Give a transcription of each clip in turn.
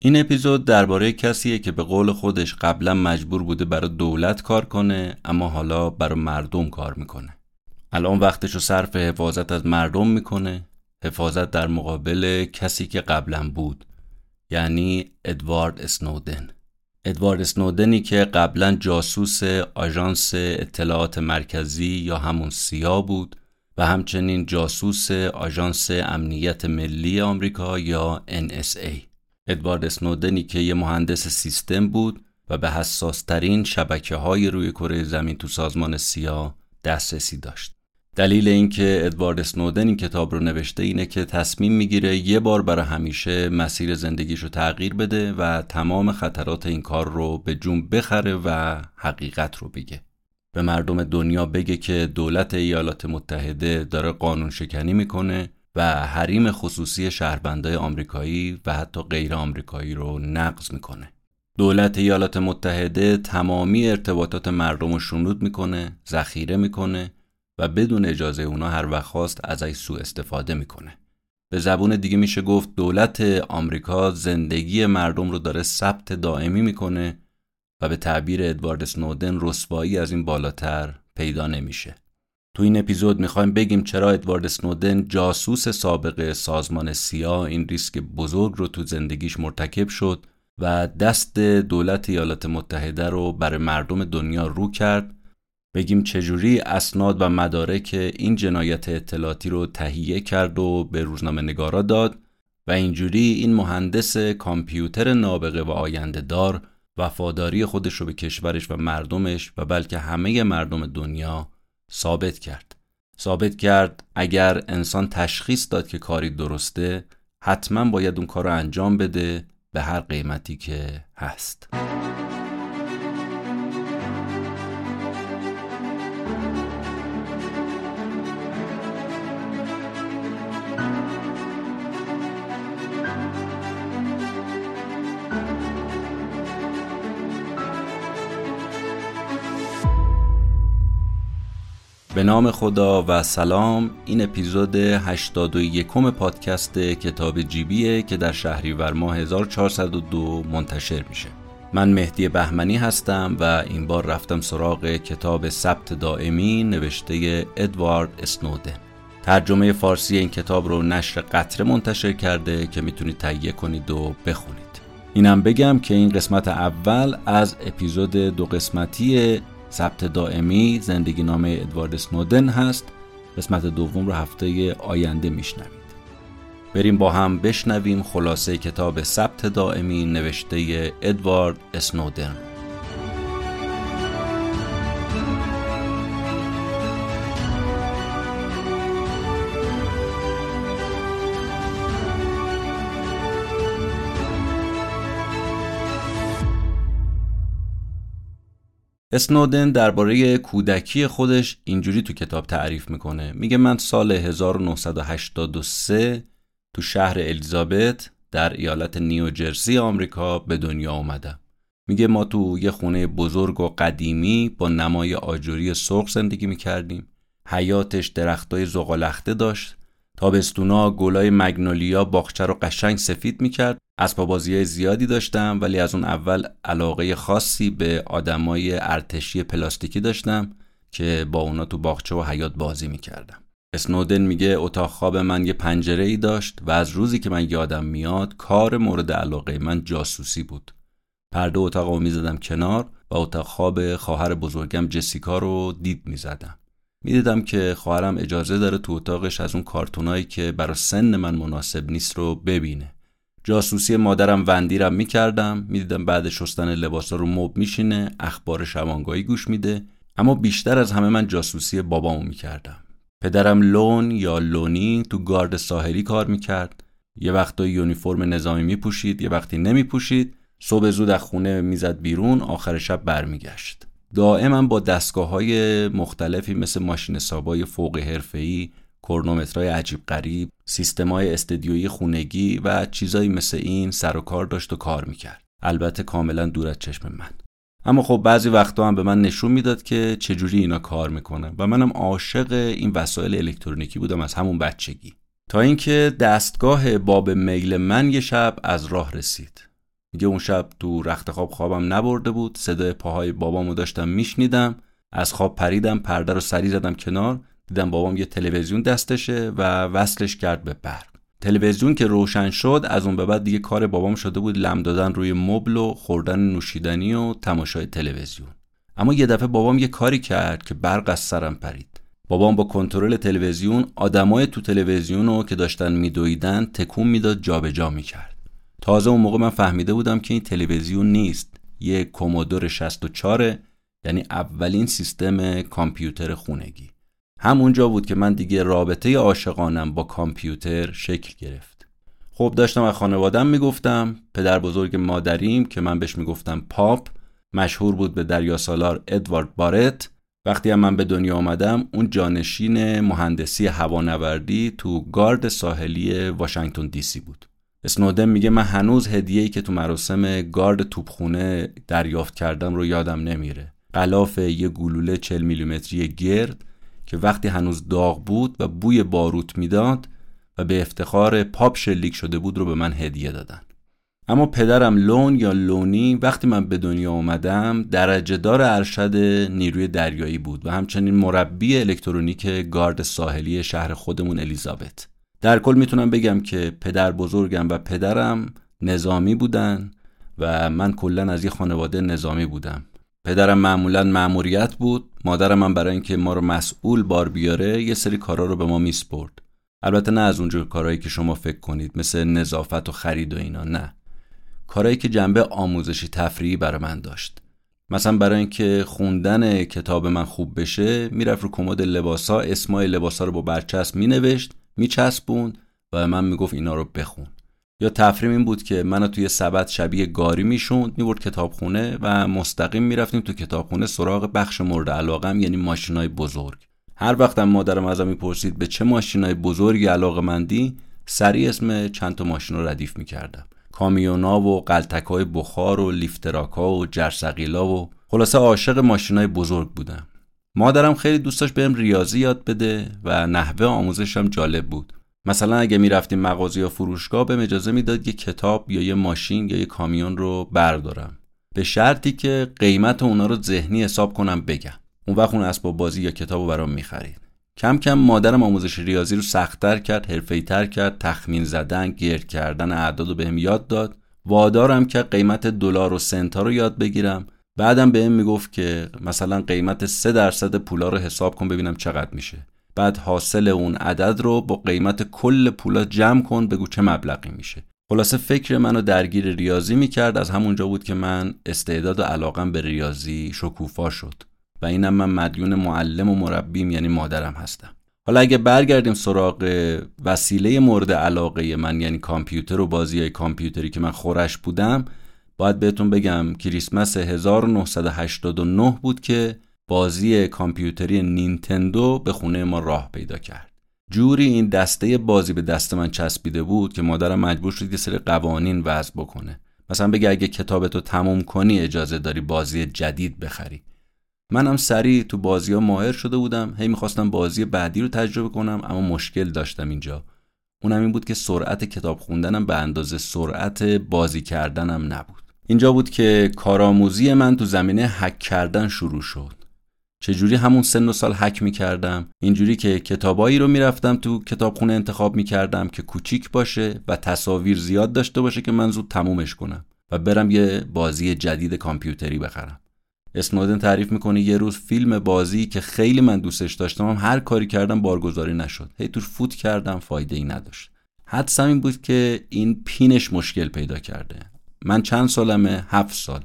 این اپیزود درباره کسیه که به قول خودش قبلا مجبور بوده برای دولت کار کنه اما حالا برای مردم کار می‌کنه. الان وقتش رو صرف حفاظت از مردم می‌کنه. حفاظت در مقابل کسی که قبلا بود یعنی ادوارد اسنودن. ادوارد اسنودنی که قبلا جاسوس آژانس اطلاعات مرکزی یا همون سیا بود و همچنین جاسوس آژانس امنیت ملی آمریکا یا NSA ادوارد اسنودنی که یه مهندس سیستم بود و به حساس ترین شبکه های روی کره زمین تو سازمان سیا دسترسی داشت. دلیل اینکه ادوارد اسنودن این کتاب رو نوشته اینه که تصمیم می‌گیره یه بار برای همیشه مسیر زندگیش رو تغییر بده و تمام خطرات این کار رو به جون بخره و حقیقت رو بگه. به مردم دنیا بگه که دولت ایالات متحده داره قانون شکنی می‌کنه و حریم خصوصی شهروندای آمریکایی و حتی غیر آمریکایی رو نقض می‌کنه دولت ایالات متحده تمامی ارتباطات مردم رو شنود می‌کنه ذخیره می‌کنه و بدون اجازه اونا هر وقت خواست ازش سوء استفاده می‌کنه. به زبون دیگه میشه گفت دولت آمریکا زندگی مردم رو داره ثبت دائمی می‌کنه و به تعبیر ادوارد سنودن رسوایی از این بالاتر پیدا نمیشه. تو این اپیزود می‌خوایم بگیم چرا ادوارد سنودن جاسوس سابق سازمان سیا این ریسک بزرگ رو تو زندگیش مرتکب شد و دست دولت ایالات متحده رو برای مردم دنیا رو کرد. بگیم چجوری اسناد و مدارک این جنایت اطلاعاتی رو تهیه کرد و به روزنامه نگارا داد و اینجوری این مهندس کامپیوتر نابغه و آینده دار وفاداری خودش رو به کشورش و مردمش و بلکه همه مردم دنیا ثابت کرد. ثابت کرد اگر انسان تشخیص داد که کاری درسته حتما باید اون کار رو انجام بده به هر قیمتی که هست. به نام خدا و سلام. این اپیزود 81 پادکست کتاب جیبیه که در شهریور ماه 1402 منتشر میشه. من مهدی بهمنی هستم و این بار رفتم سراغ کتاب ثبت دائمی نوشته ادوارد اسنودن. ترجمه فارسی این کتاب رو نشر قطره منتشر کرده که می‌تونید تهیه کنید و بخونید. اینم بگم که این قسمت اول از اپیزود دو قسمتی ثبت دائمی زندگی نامه ادوارد سنودن هست. قسمت دوم رو هفته آینده میشنوید. بریم با هم بشنویم خلاصه کتاب ثبت دائمی نوشته ادوارد اسنودن اسنودن درباره کودکی خودش اینجوری تو کتاب تعریف می‌کنه. میگه من سال 1983 تو شهر الیزابت در ایالت نیوجرسی آمریکا به دنیا اومدم. میگه ما تو یه خونه بزرگ و قدیمی با نمای آجوری سرخ زندگی می‌کردیم. حیاتش درختای زغالخته داشت. تابستونا گلای مگنولیا باغچه رو قشنگ سفید می‌کرد. اسباب بازی زیادی داشتم ولی از اون اول علاقه خاصی به آدمای ارتشی پلاستیکی داشتم که با اونا تو باغچه و حیات بازی می‌کردم. اسنودن میگه اتاق خواب من یه پنجره ای داشت و از روزی که من یادم میاد کار مورد علاقه من جاسوسی بود. پرده اتاق رو می‌زدم کنار و اتاق خواب خواهر بزرگم جسیکا رو دید می‌زدم. می‌دیدم که خواهرم اجازه داره تو اتاقش از اون کارتونایی که برای سن من مناسب نیست رو ببینه. جاسوسی مادرم وندیرم می‌کردم. می‌دیدم بعد شستن لباسا رو مب میشینه اخبار شبانگاهی گوش میده. اما بیشتر از همه من جاسوسی بابامو می‌کردم. پدرم لون یا لونی تو گارد ساحلی کار می‌کرد. یه وقتا یونیفرم نظامی میپوشید یه وقتی نمیپوشید. صبح زود از خونه می‌زد بیرون آخر شب برمیگشت. دائما با دستگاه های مختلفی مثل ماشین سابای فوق حرفه‌ای کرونومترهای عجیب غریب های استدیویی خونگی و چیزایی مثل این سر و کار داشت و کار می‌کرد. البته کاملا دور از چشم من. اما خب بعضی وقتا هم به من نشون می‌داد که چجوری اینا کار می‌کنن و منم عاشق این وسایل الکترونیکی بودم از همون بچگی. تا اینکه دستگاه باب میل من یه شب از راه رسید. میگه اون شب تو رخت خواب خوابم نبرده بود صدای پاهای بابامو داشتم میشنیدم از خواب پریدم پرده رو سری زدم کنار دیدم بابام یه تلویزیون دستشه و وصلش کرد به برق. تلویزیون که روشن شد از اون به بعد دیگه کار بابام شده بود لم دادن روی مبل و خوردن نوشیدنی و تماشای تلویزیون. اما یه دفعه بابام یه کاری کرد که برق از سرم پرید. بابام با کنترل تلویزیون آدمای تو تلویزیون رو که داشتن میدویدن تکون می‌داد جابجا می‌کرد. تازه اون موقع من فهمیده بودم که این تلویزیون نیست. یه کومودور 64 یعنی اولین سیستم کامپیوتر خونگی. همونجا بود که من دیگه رابطه عاشقانم با کامپیوتر شکل گرفت. خب داشتم از خانوادم می‌گفتم پدر بزرگ مادریم که من بهش می‌گفتم پاپ مشهور بود به دریا سالار ادوارد بارت. وقتی هم من به دنیا آمدم اون جانشین مهندسی هوانوردی تو گارد ساحلی واشنگتن دی سی بود. اسنودن میگه من هنوز هدیه‌ای که تو مراسم گارد توپخونه دریافت کردم رو یادم نمیره. غلاف یه گلوله 40 میلیمتری گرد که وقتی هنوز داغ بود و بوی باروت می‌داد و به افتخار پاپ شلیک شده بود رو به من هدیه دادن. اما پدرم لون یا لونی وقتی من به دنیا آمدم درجه دار ارشد نیروی دریایی بود و همچنین مربی الکترونیک گارد ساحلی شهر خودمون الیزابت. در کل می‌تونم بگم که پدر بزرگم و پدرم نظامی بودن و من کلا از یه خانواده نظامی بودم. پدرم معمولا مأموریت بود. مادرم هم برای اینکه ما رو مسئول بار بیاره یه سری کارا رو به ما میسپرد البته نه از اونجور کارهایی که شما فکر کنید مثل نظافت و خرید و اینا نه. کارهایی که جنبه آموزشی تفریحی برای من داشت. مثلا برای اینکه خوندن کتاب من خوب بشه می‌رفت رو کمد لباسا اسمای لباسا رو با برچسب مینوشت میچسبوند و من می‌گفت اینا رو بخون. یا تفریم این بود که منو توی سبد شبیه گاری می‌شوند می‌برد کتابخونه و مستقیم می‌رفتیم تو کتابخونه سراغ بخش مورد علاقم یعنی ماشینای بزرگ. هر وقتم مادرم ازم می‌پرسید به چه ماشینای بزرگی علاقه مندی سریع اسم چند تا ماشین رو ردیف می‌کردم. کامیونا و قلتک های بخار و لیفتراکا و جرسقیلا و خلاصه عاشق ماشینای بزرگ بودم. مادرم خیلی دوست داشت بهم ریاضی یاد بده و نحوه آموزشم جالب بود. مثلا اگه می‌رفتیم مغازه یا فروشگاه به اجازه می‌داد یه کتاب یا یه ماشین یا یه کامیون رو بردارم. به شرطی که قیمت اونا رو ذهنی حساب کنم بگم. اون وقت اون اسباب بازی یا کتاب رو برام می‌خرید. کم کم مادرم آموزش ریاضی رو سختتر کرد حرفه‌ای‌تر کرد تخمین زدن گرد کردن اعداد رو بهم یاد داد. وادارم که قیمت دلار و سنت رو یاد بگیرم. بعدم بهم می‌گفت که مثلا قیمت 3 درصد پولا رو حساب کن ببینم چقدر میشه. بعد حاصل اون عدد رو با قیمت کل پولا جمع کن بگو چه مبلغی میشه. خلاصه فکر منو درگیر ریاضی می‌کرد. از همونجا بود که من استعداد و علاقم به ریاضی شکوفا شد و اینم من مدیون معلم و مربیم یعنی مادرم هستم. حالا اگه برگردیم سراغ وسیله مورد علاقه من یعنی کامپیوتر و بازی های کامپیوتری که من خورش بودم باید بهتون بگم کریسمس 1989 بود که بازی کامپیوتری نینتندو به خونه ما راه پیدا کرد. جوری این دسته بازی به دست من چسبیده بود که مادرم مجبور شد یه سری قوانین وضع بکنه. مثلا بگه اگه کتابتو تموم کنی اجازه داری بازی جدید بخری. منم سریع تو بازی ها ماهر شده بودم هی می‌خواستم بازی بعدی رو تجربه کنم اما مشکل داشتم اینجا. اونم این بود که سرعت کتاب خوندنم به اندازه سرعت بازی کردنم نبود. اینجا بود که کارآموزی من تو زمینه حک کردن شروع شد. چجوری همون سن و سال حک می‌کردم؟ اینجوری که کتابایی رو می‌رفتم تو کتابخونه انتخاب می‌کردم که کوچیک باشه و تصاویر زیاد داشته باشه که من زود تمومش کنم و برم یه بازی جدید کامپیوتری بخرم. اسنودن تعریف می‌کنه یه روز فیلم بازی که خیلی من دوستش داشتم هم هر کاری کردم بارگذاری نشد. هی توش فوت کردم فایده ای نداشت. حدسم این بود که این پینش مشکل پیدا کرده. من چند سالمه؟ هفت سال.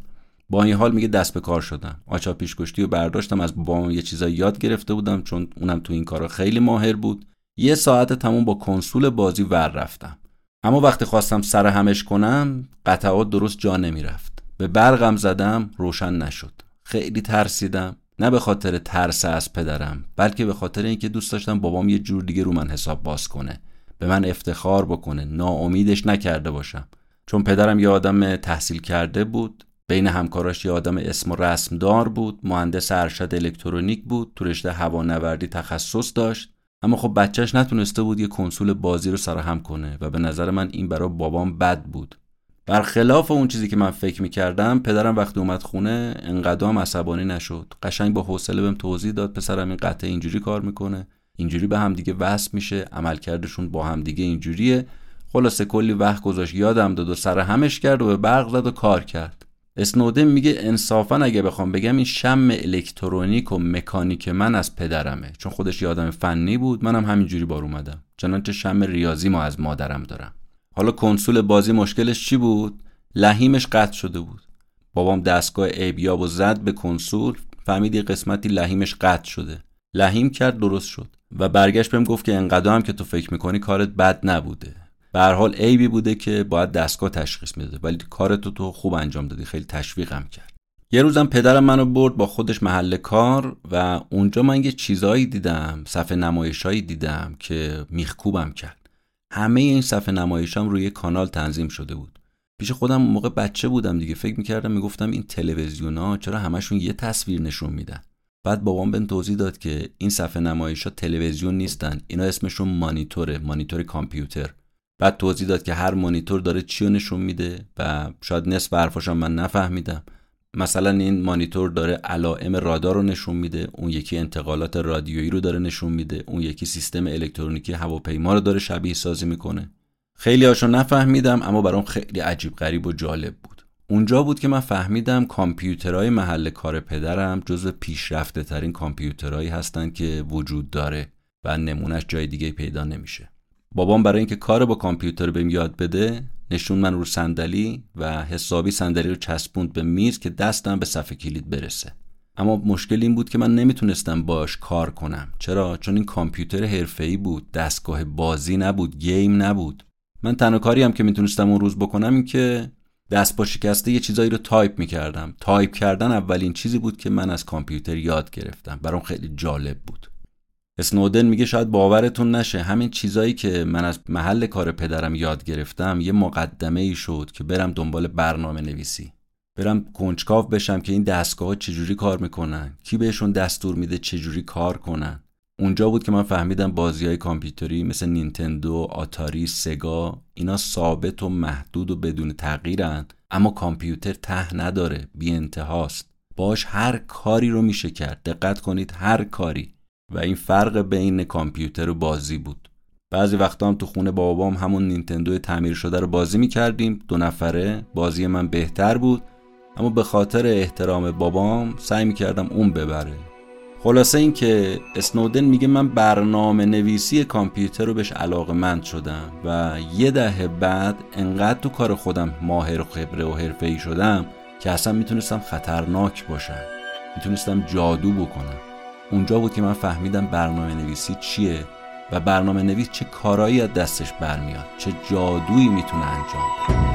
با این حال میگه دست به کار شدم. آچا پیشکشتی و برداشتم از بابام یه چیزایی یاد گرفته بودم چون اونم تو این کارا خیلی ماهر بود. یه ساعت تموم با کنسول بازی ور رفتم. اما وقتی خواستم سر همش کنم قطعات درست جا نمی‌رفت. به برقم زدم روشن نشد. خیلی ترسیدم. نه به خاطر ترس از پدرم بلکه به خاطر اینکه دوست داشتم بابام یه جور دیگه رو من حساب باز کنه. به من افتخار بکنه ناامیدش نکرده باشم. چون پدرم یه آدم تحصیل کرده بود بین همکاراش یه آدم اسم و رسمدار بود مهندس ارشد الکترونیک بود تو رشته هوانوردی تخصص داشت. اما خب بچهش نتونسته بود یه کنسول بازی رو سرهم کنه و به نظر من این برای بابام بد بود. برخلاف اون چیزی که من فکر می‌کردم پدرم وقتی اومد خونه انقدر هم عصبانی نشد. قشنگ با حوصله بهم توضیح داد پسرم این قطعه اینجوری کار می‌کنه اینجوری به هم دیگه وصل میشه عملکردشون با هم دیگه اینجوریه. خلاصه کلی وقت گذاشت یادم داد و سر همش کرد و به برق زد و کار کرد. اسنودن میگه انصافا اگه بخوام بگم این شم الکترونیک و مکانیک من از پدرمه. چون خودش یادم فنی بود منم همینجوری بار اومدم. چنانچه شم ریاضی ما از مادرم دارم. حالا کنسول بازی مشکلش چی بود؟ لحیمش قطع شده بود. بابام دستگاه ایبیاب و زد به کنسول فهمید یه قسمتی لحیمش قطع شده. لحیم کرد درست شد. و برگشت بهم گفت که انقدر هم که تو فکر می‌کنی کارت بد نبوده. به هر حال عیبی بوده که باید دستگاه تشخیص میده ولی کارتو تو خوب انجام دادی. خیلی تشویقم کرد. یه روزم پدرم منو برد با خودش محل کار و اونجا من یه چیزایی دیدم صفحه نمایشایی دیدم که میخکوبم کرد. همه این صفحه نمایشام روی کانال تنظیم شده بود. پیش خودم موقع بچه بودم دیگه. فکر می‌کردم می‌گفتم این تلویزیونا چرا همشون یه تصویر نشون میدن؟ بعد بابام بهم توضیح داد که این صفحه نمایش تلویزیون نیستن. اینا اسمشون مانیتوره مانیتور کامپیوتر. بعد توضیح داد که هر مانیتور داره چی نشون میده و شاید نصف حرفاشم من نفهمیدم. مثلا این مانیتور داره علائم رادار رو نشون میده اون یکی انتقالات رادیویی رو داره نشون میده اون یکی سیستم الکترونیکی هواپیما رو داره شبیه سازی می‌کنه. خیلی هاشو نفهمیدم اما برام خیلی عجیب غریب و جالب بود. اونجا بود که من فهمیدم کامپیوترهای محل کار پدرم جز پیشرفته ترین کامپیوترهایی هستن که وجود داره و نمونهش جای دیگه پیدا نمیشه. بابام برای اینکه کار با کامپیوتر بهم یاد بده نشون من رو صندلی و حسابی صندلی رو چسبوند به میز که دستم به صفحه کلید برسه. اما مشکل این بود که من نمی‌تونستم باش کار کنم. چرا؟ چون این کامپیوتر حرفه‌ای بود دستگاه بازی نبود گیم نبود. من تنها کاری هم که می‌تونستم اون روز بکنم این که دست و پا شکسته یه چیزایی رو تایپ می‌کردم. تایپ کردن اولین چیزی بود که من از کامپیوتر یاد گرفتم. برام خیلی جالب بود. اسنودن میگه شاید باورتون نشه. همین چیزایی که من از محل کار پدرم یاد گرفتم یه مقدمه ای شد که برم دنبال برنامه نویسی. برم کنجکاو بشم که این دستگاه ها چجوری کار می‌کنن کی بهشون دستور میده چجوری کار کنن. اونجا بود که من فهمیدم بازی های کامپیوتری مثل نینتندو، آتاری، سگا اینا ثابت و محدود و بدون تغییرن اما کامپیوتر ته نداره بی انتهاست باش هر کاری رو میشه کرد. دقت کنید هر کاری. و این فرق بین کامپیوتر و بازی بود. بعضی وقتا هم تو خونه بابام همون نینتندو تعمیر شده رو بازی می‌کردیم. دو نفره. بازی من بهتر بود. اما به خاطر احترام بابام سعی می‌کردم اون ببره. خلاصه این که اسنودن میگه من برنامه نویسی کامپیوتر رو بهش علاقه مند شدم و یه دهه بعد انقدر تو کار خودم ماهر و خبره و حرفه ای شدم که اصلا می‌تونستم خطرناک باشم. می‌تونستم جادو بکنم. اونجا بود که من فهمیدم برنامه نویسی چیه و برنامه نویس چه کارایی از دستش برمیاد چه جادویی می‌تونه انجام بده.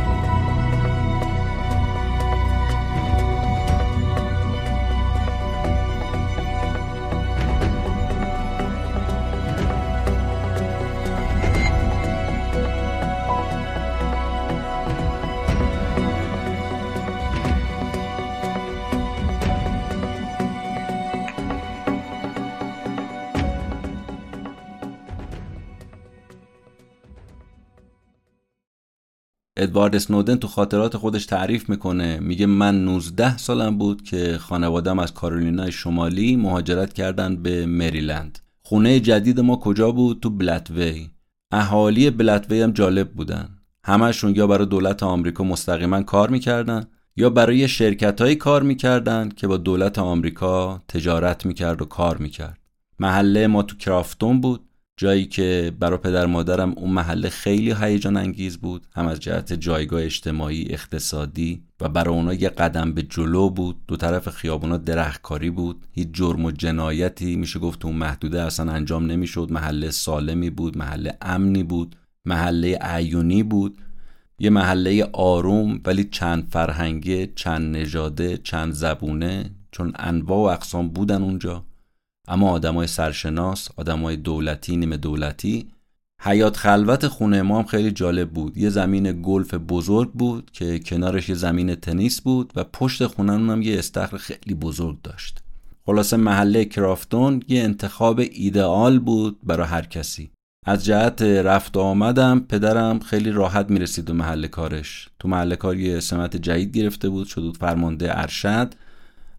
ادوارد اسنودن تو خاطرات خودش تعریف می‌کنه. میگه من 19 سالم بود که خانوادم از کارولینای شمالی مهاجرت کردن به مریلند. خونه جدید ما کجا بود؟ تو بلتوی. اهالی بلتوی هم جالب بودن. همشون یا برای دولت آمریکا مستقیما کار می‌کردن یا برای شرکت کار می‌کردن که با دولت آمریکا تجارت می‌کرد و کار می‌کرد. محله ما تو کرافتون بود. جایی که برای پدر مادرم اون محله خیلی هیجان انگیز بود. هم از جهت جایگاه اجتماعی اقتصادی و برای اونا یه قدم به جلو بود. دو طرف خیابونا درختکاری بود. هیچ جرم و جنایتی میشه گفت اون محدوده اصلا انجام نمی‌شد. محله سالمی بود محله امنی بود محله عیونی بود. یه محله آروم ولی چند فرهنگه چند نژاده چند زبونه چون انواع و اقسام بودن اونجا. اما آدمای سرشناس آدمای دولتی نیمه دولتی حیات خلوت خونه ما هم خیلی جالب بود. یه زمین گلف بزرگ بود که کنارش یه زمین تنیس بود و پشت خونه هم یه استخر خیلی بزرگ داشت. خلاصه محله کرافتون یه انتخاب ایدئال بود برای هر کسی. از جهت رفت و آمدم پدرم خیلی راحت می‌رسید به محل کارش. تو محل کار یه سمت جدید گرفته بود شد فرمانده ارشد.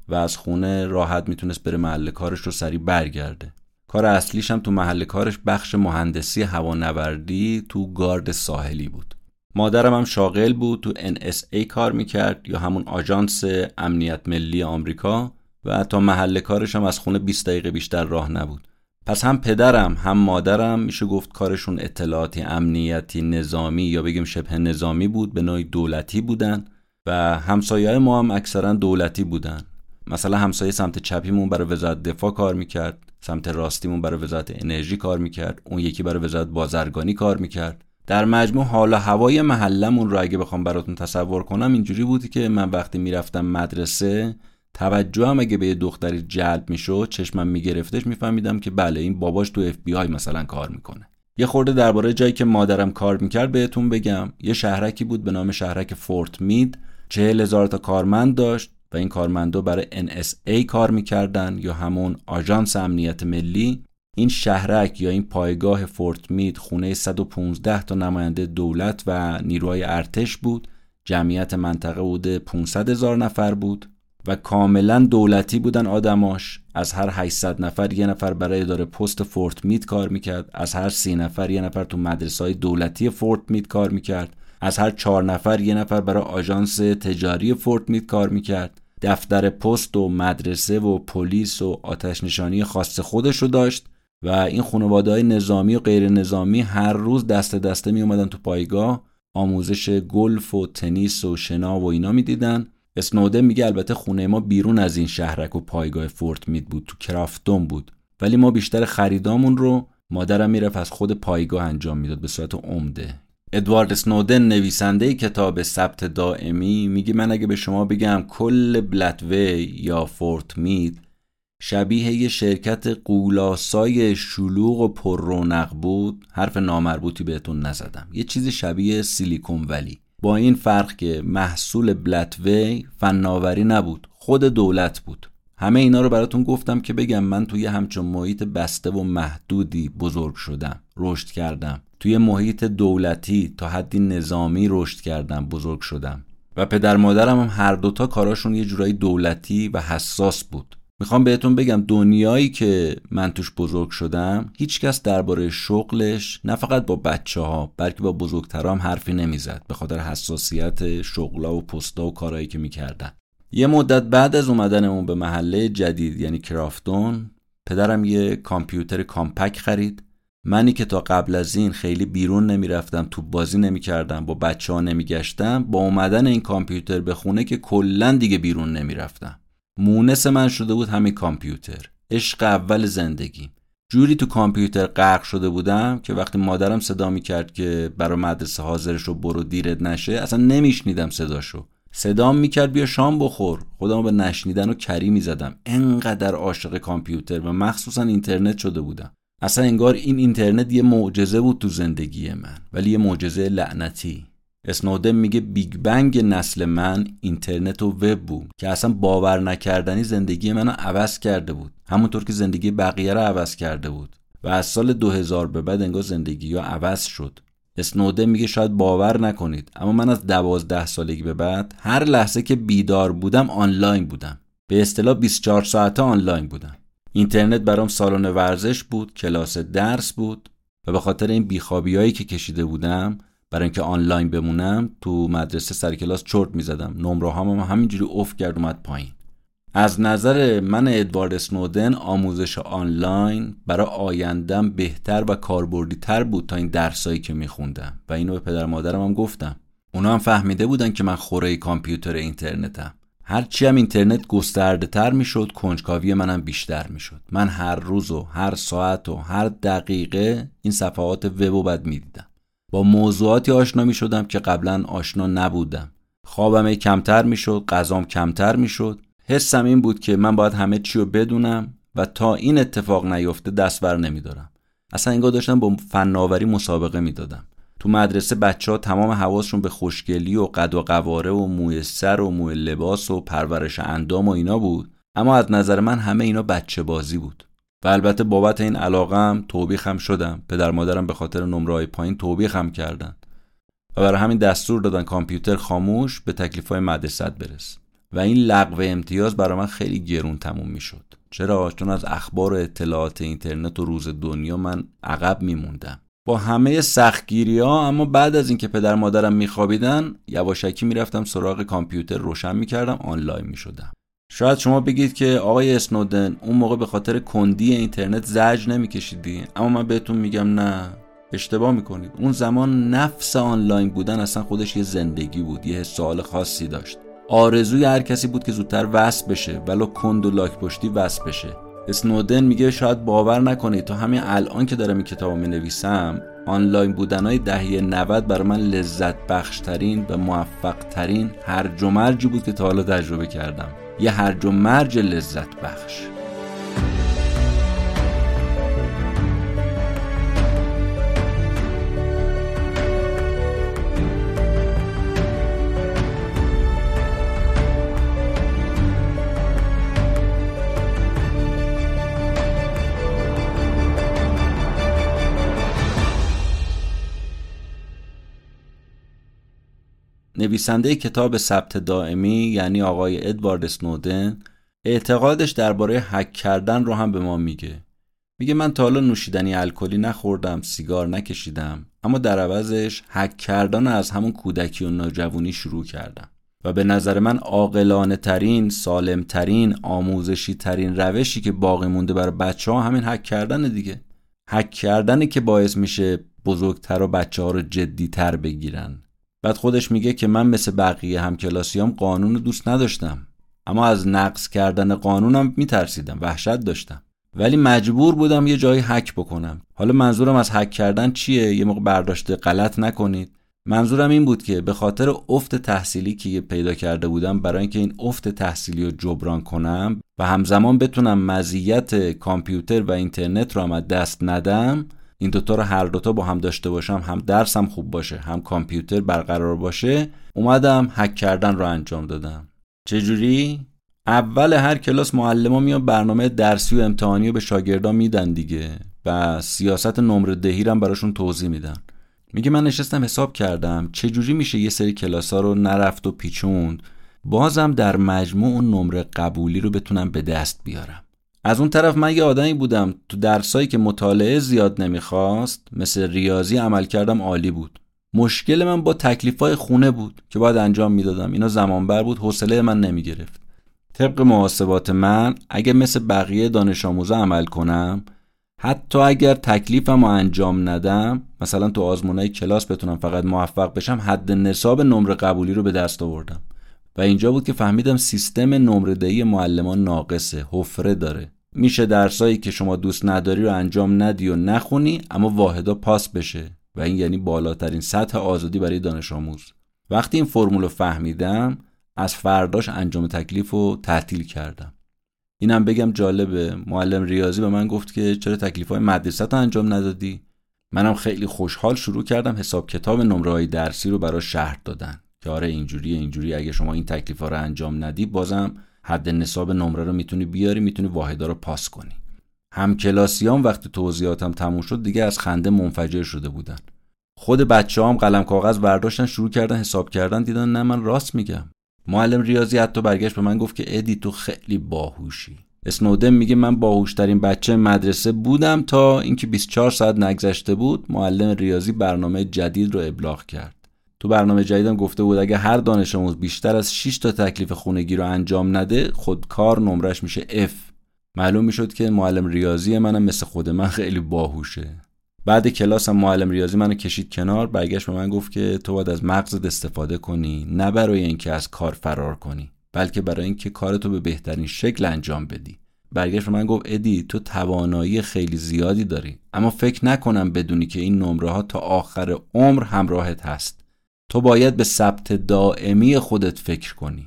و از خونه راحت می‌تونست بره محل کارش رو سریع برگرده. کار اصلیش هم تو محل کارش بخش مهندسی هوانوردی تو گارد ساحلی بود. مادرم هم شاغل بود تو NSA کار می‌کرد یا همون آژانس امنیت ملی آمریکا و تا محل کارش هم از خونه 20 دقیقه بیشتر راه نبود. پس هم پدرم هم مادرم میشه گفت کارشون اطلاعاتی امنیتی نظامی یا بگیم شبه نظامی بود به نوعی دولتی بودن و همسایه ما هم اکثرا دولتی بودن. مثلا همسایه سمت چپیمون برای وزارت دفاع کار می‌کرد سمت راستیمون برای وزارت انرژی کار می‌کرد اون یکی برای وزارت بازرگانی کار می‌کرد. در مجموع حال هوای محلمون رو اگه بخوام براتون تصور کنم اینجوری بودی که من وقتی می‌رفتم مدرسه توجهم اگه به یه دختری جلب می‌شد چشمم میگرفتش میفهمیدم که بله این باباش تو اف مثلا کار می‌کنه. یه خورده درباره جایی که مادرم کار می‌کرد بهتون بگم. یه شهرکی بود به نام شهرک فورت مید. چهل هزار تا کارمند داشت. و این کارمندا برای NSA کار می‌کردن یا همون آژانس امنیت ملی. این شهرک یا این پایگاه فورت مید خونه 115 تا نماینده دولت و نیروهای ارتش بود. جمعیت منطقه بوده 500 هزار نفر بود و کاملا دولتی بودن آدماش. از هر 800 نفر یه نفر برای اداره پست فورت مید کار می‌کرد. از هر سی نفر یه نفر تو مدرسه های دولتی فورت مید کار می‌کرد. از هر چهار نفر یه نفر برای آژانس تجاری فورت مید کار می‌کرد. دفتر پست و مدرسه و پلیس و آتش نشانی خاص خودش رو داشت و این خانواده های نظامی و غیر نظامی هر روز دست دسته می اومدن تو پایگاه آموزش گلف و تنیس و شنا و اینا می‌دیدن. اسنودن میگه البته خونه ما بیرون از این شهرک و پایگاه فورت مید بود تو کرافتون بود. ولی ما بیشتر خریدامون رو مادرم می‌رفت از خود پایگاه انجام می‌داد به صورت عمده. ادوارد سنودن نویسنده کتاب ثبت دائمی میگه من اگه به شما بگم کل بلتوی یا فورت مید شبیه یه شرکت قولاسای شلوغ و پر رونق بود حرف نامربوطی بهتون نزدم. یه چیز شبیه سیلیکون ولی. با این فرق که محصول بلتوی فناوری نبود خود دولت بود. همه اینا رو براتون گفتم که بگم من توی همچون محیط بسته و محدودی بزرگ شدم رشد کردم. توی محیط دولتی تا حدی نظامی رشد کردم بزرگ شدم. و پدر مادرم هم هر دوتا کاراشون یه جورایی دولتی و حساس بود. می‌خوام بهتون بگم دنیایی که من توش بزرگ شدم هیچکس درباره شغلش نه فقط با بچه ها بلکه با بزرگترام حرفی نمی‌زد به خاطر حساسیت شغلا و پستا و کارهایی که می‌کردن. یه مدت بعد از اومدنمون به محله جدید یعنی کرافتون پدرم یه کامپیوتر کامپک خرید. منی که تا قبل از این خیلی بیرون نمی‌رفتم تو بازی نمی‌کردم با بچه ها نمیگشتم با اومدن این کامپیوتر به خونه که کلا دیگه بیرون نمی‌رفتم. مونس من شده بود همین کامپیوتر. عشق اول زندگی. جوری تو کامپیوتر غرق شده بودم که وقتی مادرم صدا می‌کرد که برا مدرسه حاضر شو برو دیرت نشه اصلا نمیشنیدم صداشو. صدام می‌کرد بیا شام بخور. خودمو به نشنیدن و کری می‌زدم. انقدر عاشق کامپیوتر و مخصوصا اینترنت شده بودم. اصلا انگار این اینترنت یه معجزه بود تو زندگی من ولی یه معجزه لعنتی. اسنودن میگه Big Bang نسل من اینترنت و وب بود که اصلا باور نکردنی زندگی منو عوض کرده بود. همونطور که زندگی بقیه رو عوض کرده بود. و از سال 2000 به بعد انگار زندگی ها عوض شد. اسنودن میگه شاید باور نکنید اما من از دوازده سالگی به بعد هر لحظه که بیدار بودم آنلاین بودم. به اصطلاح 24 ساعته آنلاین بودم. اینترنت برام سالن ورزش بود کلاس درس بود و به خاطر این بیخوابیایی که کشیده بودم برای اینکه آنلاین بمونم تو مدرسه سر کلاس چرت می‌زدم. نمره هم همینجوری افت کرد اومد پایین. از نظر من ادوارد سنودن آموزش آنلاین برای آیندم بهتر و کاربردی تر بود تا این درسایی که میخوندم. و اینو به پدر مادرم هم گفتم. اونا هم فهمیده بودن که من خوره کامپیوتر اینترنتم. هرچی هم اینترنت گسترده تر می‌شد کنجکاوی منم بیشتر می‌شد. من هر روز و هر ساعت و هر دقیقه این صفحات وب و بد می‌دیدم. با موضوعاتی آشنا می شدم که قبلا آشنا نبودم. خوابم کمتر می شد غذام کمتر می شد حسم این بود که من باید همه چی رو بدونم و تا این اتفاق نیفته دست بر نمیدارم. اصلا انگار داشتم با فناوری مسابقه می‌دادم. تو مدرسه بچه ها تمام حواسشون به خوشگلی و قد و قواره و موی سر و موی لباس و پرورش اندام و اینا بود. اما از نظر من همه اینا بچه بازی بود. و البته بابت این علاقم توبیخ هم شدم. پدر مادرم به خاطر نمره های پایین توبیخ هم کردن. و برای همین دستور دادن کامپیوتر خاموش به تکلیف های مدرسه برس و این لغو امتیاز برای من خیلی گرون تموم می‌شد. چرا؟ چون از اخبار و اطلاعات اینترنت و روز دنیا من عقب میموندم. با همه سختگیری ها اما بعد از اینکه پدر مادرم میخوابیدن یواشکی می‌رفتم سراغ کامپیوتر روشن می‌کردم آنلاین می‌شدم. شاید شما بگید که آقای اسنودن اون موقع به خاطر کندی اینترنت زج نمیکشیدی؟ اما من بهتون میگم نه. اشتباه می‌کنید. اون زمان نفس آنلاین بودن اصلا خودش یه زندگی بود یه سوال خاصی داشت. آرزوی هر کسی بود که زودتر وصل بشه ولو کند و لاک پشتی وصل بشه. اسنودن میگه شاید باور نکنید تا همین الان که دارم این کتابو می نویسم آنلاین بودنهای دهه 90 برای من لذت بخشترین و موفق ترین هرج و مرجی بود که تا حالا تجربه کردم. یه هرج و مرج لذت بخش نویسنده کتاب ثبت دائمی یعنی آقای ادوارد سنودن اعتقادش درباره حک کردن رو هم به ما میگه. میگه من تا حالا نوشیدنی الکلی نخوردم سیگار نکشیدم اما در عوضش حک کردن از همون کودکی و نوجوانی شروع کردم. و به نظر من عاقلانه ترین سالم ترین آموزشی ترین روشی که باقی مونده برای بچه ها همین حک کردن دیگه. حک کردنه که باعث میشه بزرگتر و بچه ها رو جدیتر بگیرن. بعد خودش میگه که من مثل بقیه همکلاسیام قانون رو دوست نداشتم. اما از نقض کردن قانونم میترسیدم وحشت داشتم. ولی مجبور بودم یه جایی حک بکنم. حالا منظورم از حک کردن چیه؟ یه موقع برداشته غلط نکنید. منظورم این بود که به خاطر افت تحصیلی که پیدا کرده بودم برای اینکه این افت تحصیلی رو جبران کنم و همزمان بتونم مزیت کامپیوتر و اینترنت رو هم دست ندم این دوتا رو هر دوتا با هم داشته باشم هم درسم خوب باشه هم کامپیوتر برقرار باشه. اومدم حک کردن رو انجام دادم. چجوری؟ اول هر کلاس معلم میان برنامه درسی و امتحانی رو به شاگردان میدن دیگه. و سیاست نمره دهی هم براشون توضیح میدن. میگه من نشستم حساب کردم. چجوری میشه یه سری کلاس ها رو نرفت و پیچوند؟ بازم در مجموع اون نمره قبولی رو بتونم به دست بیارم. از اون طرف من یه آدمی بودم تو درسایی که مطالعه زیاد نمی‌خواست مثل ریاضی عمل کردم عالی بود. مشکل من با تکلیفای خونه بود که باید انجام می‌دادم. اینا زمان بر بود حوصله من نمی‌گرفت. طبق محاسبات من اگه مثل بقیه دانش آموزا عمل کنم حتی اگر تکلیفم رو انجام ندم مثلا تو آزمونای کلاس بتونم فقط موفق بشم حد نصاب نمره قبولی رو به دست آوردم. و اینجا بود که فهمیدم سیستم نمره دهی معلمان ناقصه حفره داره. میشه درسایی که شما دوست نداری رو انجام ندی و نخونی اما واحدا پاس بشه. و این یعنی بالاترین سطح آزادی برای دانش آموز. وقتی این فرمول رو فهمیدم از فرداش انجام تکلیف رو تعطیل کردم. اینم بگم جالبه. معلم ریاضی به من گفت که چرا تکلیف های مدرسه انجام ندادی؟ منم خیلی خوشحال شروع کردم حساب کتاب نمره درسی رو برای شهر دادن. که آره اینجوری اینجوری اگه شما این تکلیف ها رو انجام ندی بازم حد نصاب نمره رو می‌تونی بیاری می‌تونی واحدا رو پاس کنی. هم کلاسیام وقتی توضیحاتم تموم شد دیگه از خنده منفجر شده بودن. خود بچه هم قلم کاغذ برداشتن شروع کردن حساب کردن دیدن نه من راست میگم. معلم ریاضی حتی برگشت به من گفت که ادی تو خیلی باهوشی. اسنودن میگه من باهوشترین بچه مدرسه بودم تا اینکه 24 ساعت نگذشته بود معلم ریاضی برنامه جدید رو ابلاغ کرد. تو برنامه جدیدم گفته بود اگه هر دانش آموز بیشتر از 6 تا تکلیف خونگی رو انجام نده خود کار نمرش میشه F. معلوم می‌شد که معلم ریاضی منم مثل خود من خیلی باهوشه. بعد کلاسم معلم ریاضی منو کشید کنار برگشت به من گفت که تو باید از مغزت استفاده کنی نه برای اینکه از کار فرار کنی بلکه برای اینکه کارتو به بهترین شکل انجام بدی. برگشت به من گفت ادی تو توانایی خیلی زیادی داری اما فکر نکنم بدونی که این نمره ها تا آخر عمر همراهت هست. تو باید به ثبت دائمی خودت فکر کنی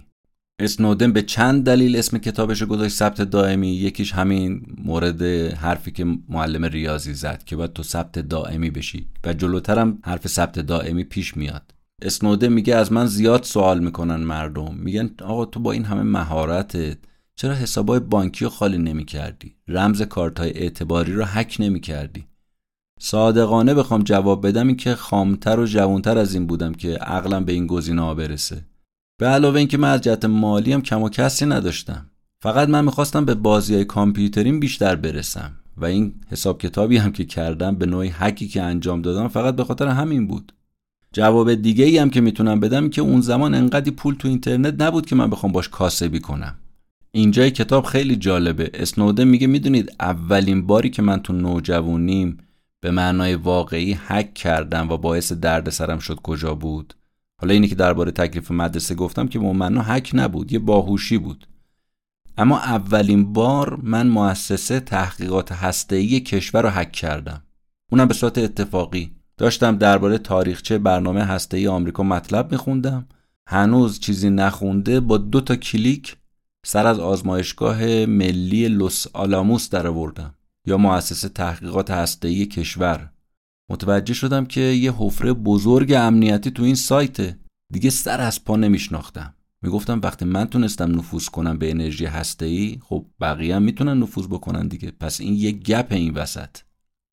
اسنودن به چند دلیل اسم کتابش گذاشت ثبت دائمی یکیش همین مورد حرفی که معلم ریاضی زد که باید تو ثبت دائمی بشی و جلوترم حرف ثبت دائمی پیش میاد اسنودن میگه از من زیاد سوال می‌کنن مردم میگن آقا تو با این همه مهارتت چرا حسابای بانکی رو خالی نمی کردی؟ رمز کارت های اعتباری رو حک نمی کردی؟ صادقانه بخوام جواب بدم این که خامتر و جوانتر از این بودم که عقلم به این گزینه برسه. به علاوه اینکه من از جهت مالی هم کم و کسی نداشتم. فقط من می‌خواستم به بازی های کامپیوتریم بیشتر برسم و این حساب کتابی هم که کردم به نوعی حکی که انجام دادم فقط به خاطر همین بود. جواب دیگه ای هم که می‌تونم بدم که اون زمان انقدی پول تو اینترنت نبود که من بخوام باش کاسبی کنم. اینجای کتاب خیلی جالبه. اسنوده میگه می‌دونید اولین باری که من تو نوجوانیم به معنای واقعی حک کردم و باعث درد سرم شد کجا بود. حالا اینی که درباره تکلیف مدرسه گفتم که به معنا حک نبود یه باهوشی بود. اما اولین بار من مؤسسه تحقیقات هسته‌ای کشور رو حک کردم. اونم به صورت اتفاقی. داشتم درباره تاریخچه برنامه هسته‌ای آمریکا مطلب میخوندم. هنوز چیزی نخونده با دو تا کلیک سر از آزمایشگاه ملی لوس آلاموس درآوردم. یا مؤسسه تحقیقات هسته‌ای کشور. متوجه شدم که یه حفره بزرگ امنیتی تو این سایته دیگه سر از پا نمیشناختم. می‌گفتم وقتی من تونستم نفوذ کنم به انرژی هسته‌ای خب بقیه هم می‌تونن نفوذ بکنن دیگه. پس این یه گپ این وسط.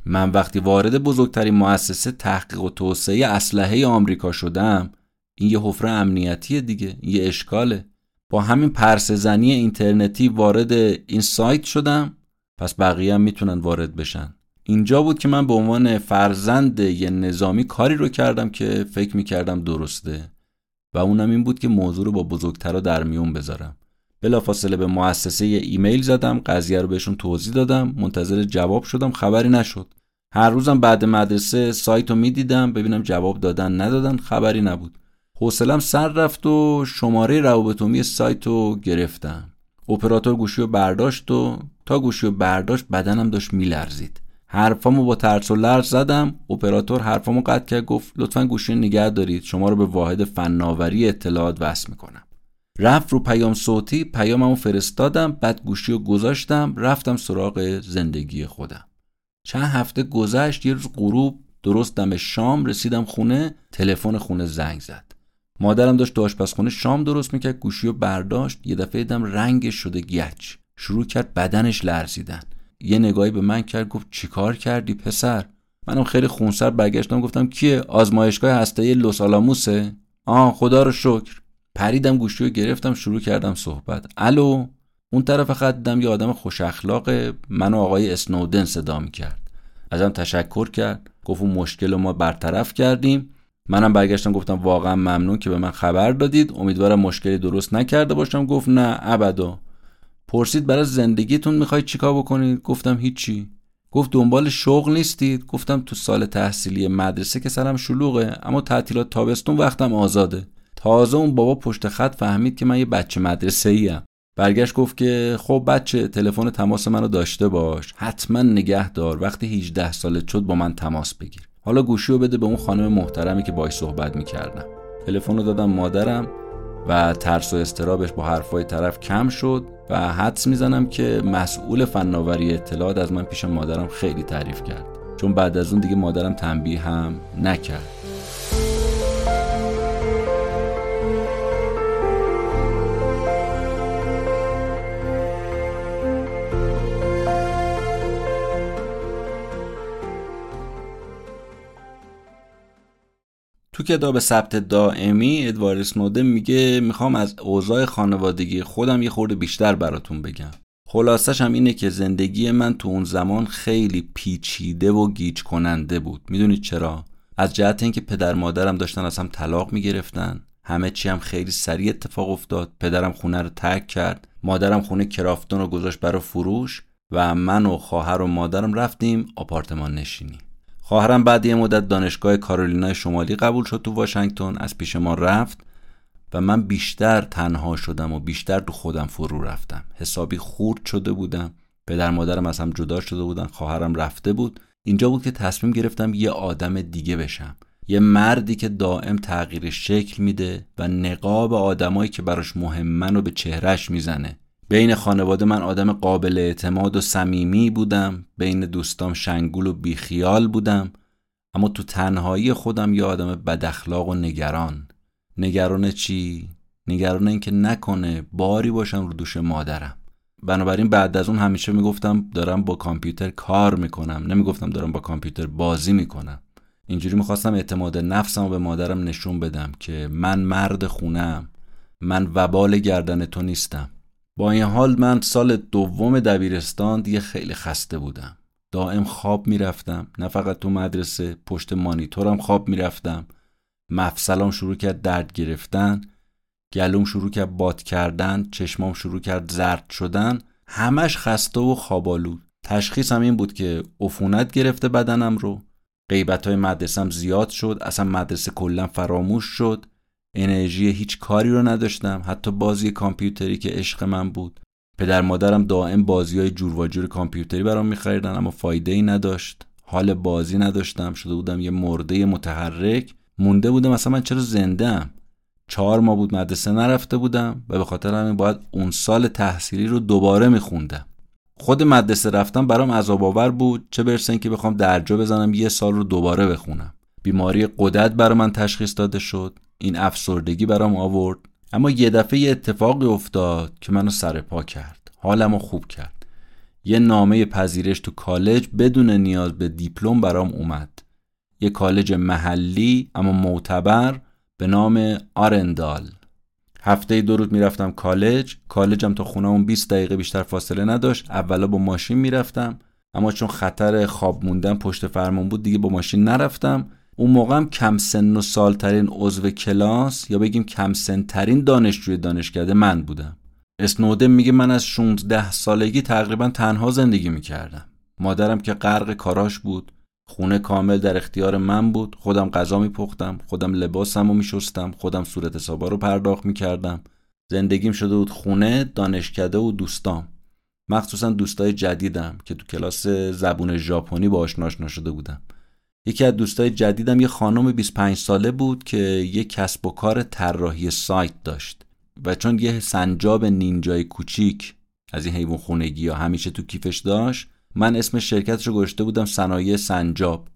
من وقتی وارد بزرگترین مؤسسه تحقیق و توسعه اسلحه آمریکا شدم این یه حفره امنیتی دیگه یه اشکاله. با همین پرسزنی اینترنتی وارد این سایت شدم. پس بقیه هم می‌تونن وارد بشن. اینجا بود که من به عنوان فرزند یه نظامی کاری رو کردم که فکر می‌کردم درسته و اونم این بود که موضوع رو با بزرگترا در میون بذارم. بلافاصله به مؤسسه ایمیل زدم قضیه رو بهشون توضیح دادم منتظر جواب شدم خبری نشد. هر روزم بعد مدرسه سایت رو می‌دیدم ببینم جواب دادن ندادن خبری نبود. حوصلم سر رفت و شماره روابط سایت رو گرفتم. اپراتور گوشی رو برداشت و تا گوشی رو برداشت بدنم داشت میلرزید. حرفامو با ترس و لرز زدم. اپراتور حرفامو قطع کرد گفت لطفا گوشی نگه دارید. شما رو به واحد فناوری اطلاعات وصل می‌کنم. رفت رو پیام صوتی پیاممو فرستادم بعد گوشی رو گذاشتم رفتم سراغ زندگی خودم. چند هفته گذشت یه روز غروب درست دم شام رسیدم خونه تلفن خونه زنگ زد. مادرم داشت تو آشپزخونه شام درست می‌کرد گوشی رو برداشت یه دفعه دیدم رنگش شده گچ. شروع کرد بدنش لرزیدن. یه نگاهی به من کرد گفت چیکار کردی پسر؟ منم خیلی خونسر برگشتم گفتم کیه؟ آزمایشگاه هسته لوس آلاموسه آه خدا رو شکر. پریدم گوشی رو گرفتم شروع کردم صحبت. الو؟ اون طرف خط دیدم یه آدم خوش اخلاق من و آقای اسنودن صدا کرد ازم تشکر کرد. گفت اون مشکل ما برطرف کردیم. منم برگشتم گفتم واقعا ممنون که به من خبر دادید. امیدوارم مشکلی درست نکرده باشم. گفت نه ابدا. پرسید برای زندگیتون می‌خواید چیکار بکنید گفتم هیچی. گفت دنبال شغل نیستید؟ گفتم تو سال تحصیلی مدرسه که سرم شلوغه اما تعطیلات تابستون وقتم آزاده. تازه اون بابا پشت خط فهمید که من یه بچه مدرسه ایم برگشت گفت که خب بچه تلفن تماس منو داشته باش. حتما نگه دار وقتی 18 سالت شد با من تماس بگیر. حالا گوشی رو بده به اون خانم محترمی که باش صحبت می‌کردم. تلفن رو دادم مادرم. و ترس و استرابش با حرفای طرف کم شد و حدس می‌زنم که مسئول فناوری اطلاعات از من پیش مادرم خیلی تعریف کرد. چون بعد از اون دیگه مادرم تنبیه هم نکرد. تو کتاب ثبت دائمی ادوارد سنودن میگه می‌خوام از اوضاع خانوادگی خودم یه خورده بیشتر براتون بگم. خلاصش هم اینه که زندگی من تو اون زمان خیلی پیچیده و گیج کننده بود. می‌دونید چرا؟ از جهت اینکه پدر مادرم داشتن از هم طلاق می‌گرفتن. همه چی هم خیلی سریع اتفاق افتاد. پدرم خونه رو ترک کرد. مادرم خونه کرافتون رو گذاشت برای فروش و من و خواهر و مادرم رفتیم آپارتمان نشینی. خواهرم بعد یه مدت دانشگاه کارولینای شمالی قبول شد تو واشنگتن از پیش ما رفت و من بیشتر تنها شدم و بیشتر تو خودم فرو رفتم. حسابی خورد شده بودم. پدر مادرم از هم جدا شده بودن. خواهرم رفته بود. اینجا بود که تصمیم گرفتم یه آدم دیگه بشم. یه مردی که دائم تغییر شکل میده و نقاب آدمایی که براش مهمن و به چهرش می‌زنه. بین خانواده من آدم قابل اعتماد و صمیمی بودم بین دوستام شنگول و بیخیال بودم اما تو تنهایی خودم یه آدم بداخلاق و نگران. نگران چی؟ نگران اینکه نکنه باری باشم رو دوش مادرم. بنابراین بعد از اون همیشه می‌گفتم دارم با کامپیوتر کار می‌کنم. نمی‌گفتم دارم با کامپیوتر بازی می‌کنم. اینجوری می‌خواستم اعتماد نفسم و به مادرم نشون بدم که من مرد خونم من وبال گردن تو نیستم. با این حال من سال دوم دبیرستان دیگه خیلی خسته بودم. دائم خواب می‌رفتم. نه فقط تو مدرسه پشت مانیتورم خواب می‌رفتم. مفصلام شروع کرد درد گرفتن. گلوم شروع کرد باد کردن. چشمام شروع کرد زرد شدن. همش خسته و خوابالود تشخیصم این بود که عفونت گرفته بدنم رو. غیبت های مدرسم زیاد شد. اصلا مدرسه کلا فراموش شد. انرژی هیچ کاری رو نداشتم. حتی بازی کامپیوتری که عشق من بود. پدر مادرم دائم بازی های جور و جور کامپیوتری برام میخریدن اما فایده ای نداشت. حال بازی نداشتم. شده بودم یه مرده متحرک. مونده بودم اصلا من چرا زنده ام چهار ماه بود مدرسه نرفته بودم و به خاطر همین باید اون سال تحصیلی رو دوباره میخوندم. خود مدرسه رفتم برام عذاب آور بود. چه برسه که بخوام درجا بزنم یه سال رو دوباره بخونم. بیماری قدرت برای من تشخیص داده شد. این افسردگی برام آورد. اما یه دفعه یه اتفاقی افتاد که منو سر پا کرد. حالمو خوب کرد. یه نامه پذیرش تو کالج بدون نیاز به دیپلم برام اومد. یه کالج محلی اما معتبر به نام آرندال. هفته دو روز می‌رفتم کالج. کالجم تا خونه اون 20 دقیقه بیشتر فاصله نداشت. اولا با ماشین می‌رفتم. اما چون خطر خواب موندن پشت فرمان بود دیگه با ماشین نرفتم. اون موقعم کم سن و سالترین عضو کلاس یا بگیم کم سن ترین دانشجوی دانشکده من بودم. اسنودن میگه من از 16 سالگی تقریبا تنها زندگی می‌کردم. مادرم که غرق کاراش بود خونه کامل در اختیار من بود. خودم غذا میپختم خودم لباسم رو میشستم خودم صورت حسابا رو پرداخت می‌کردم. زندگیم شده بود خونه دانشکده و دوستام. مخصوصا دوستای جدیدم که تو کلاس زبون ژاپنی با آشناش نشده بودم. یکی از دوستای جدیدم یه خانم 25 ساله بود که یه کسب و کار طراحی سایت داشت و چون یه سنجاب نینجای کوچیک از این حیوان خونگی ها همیشه تو کیفش داشت من اسم شرکتش رو گذاشته بودم صنایع سنجاب.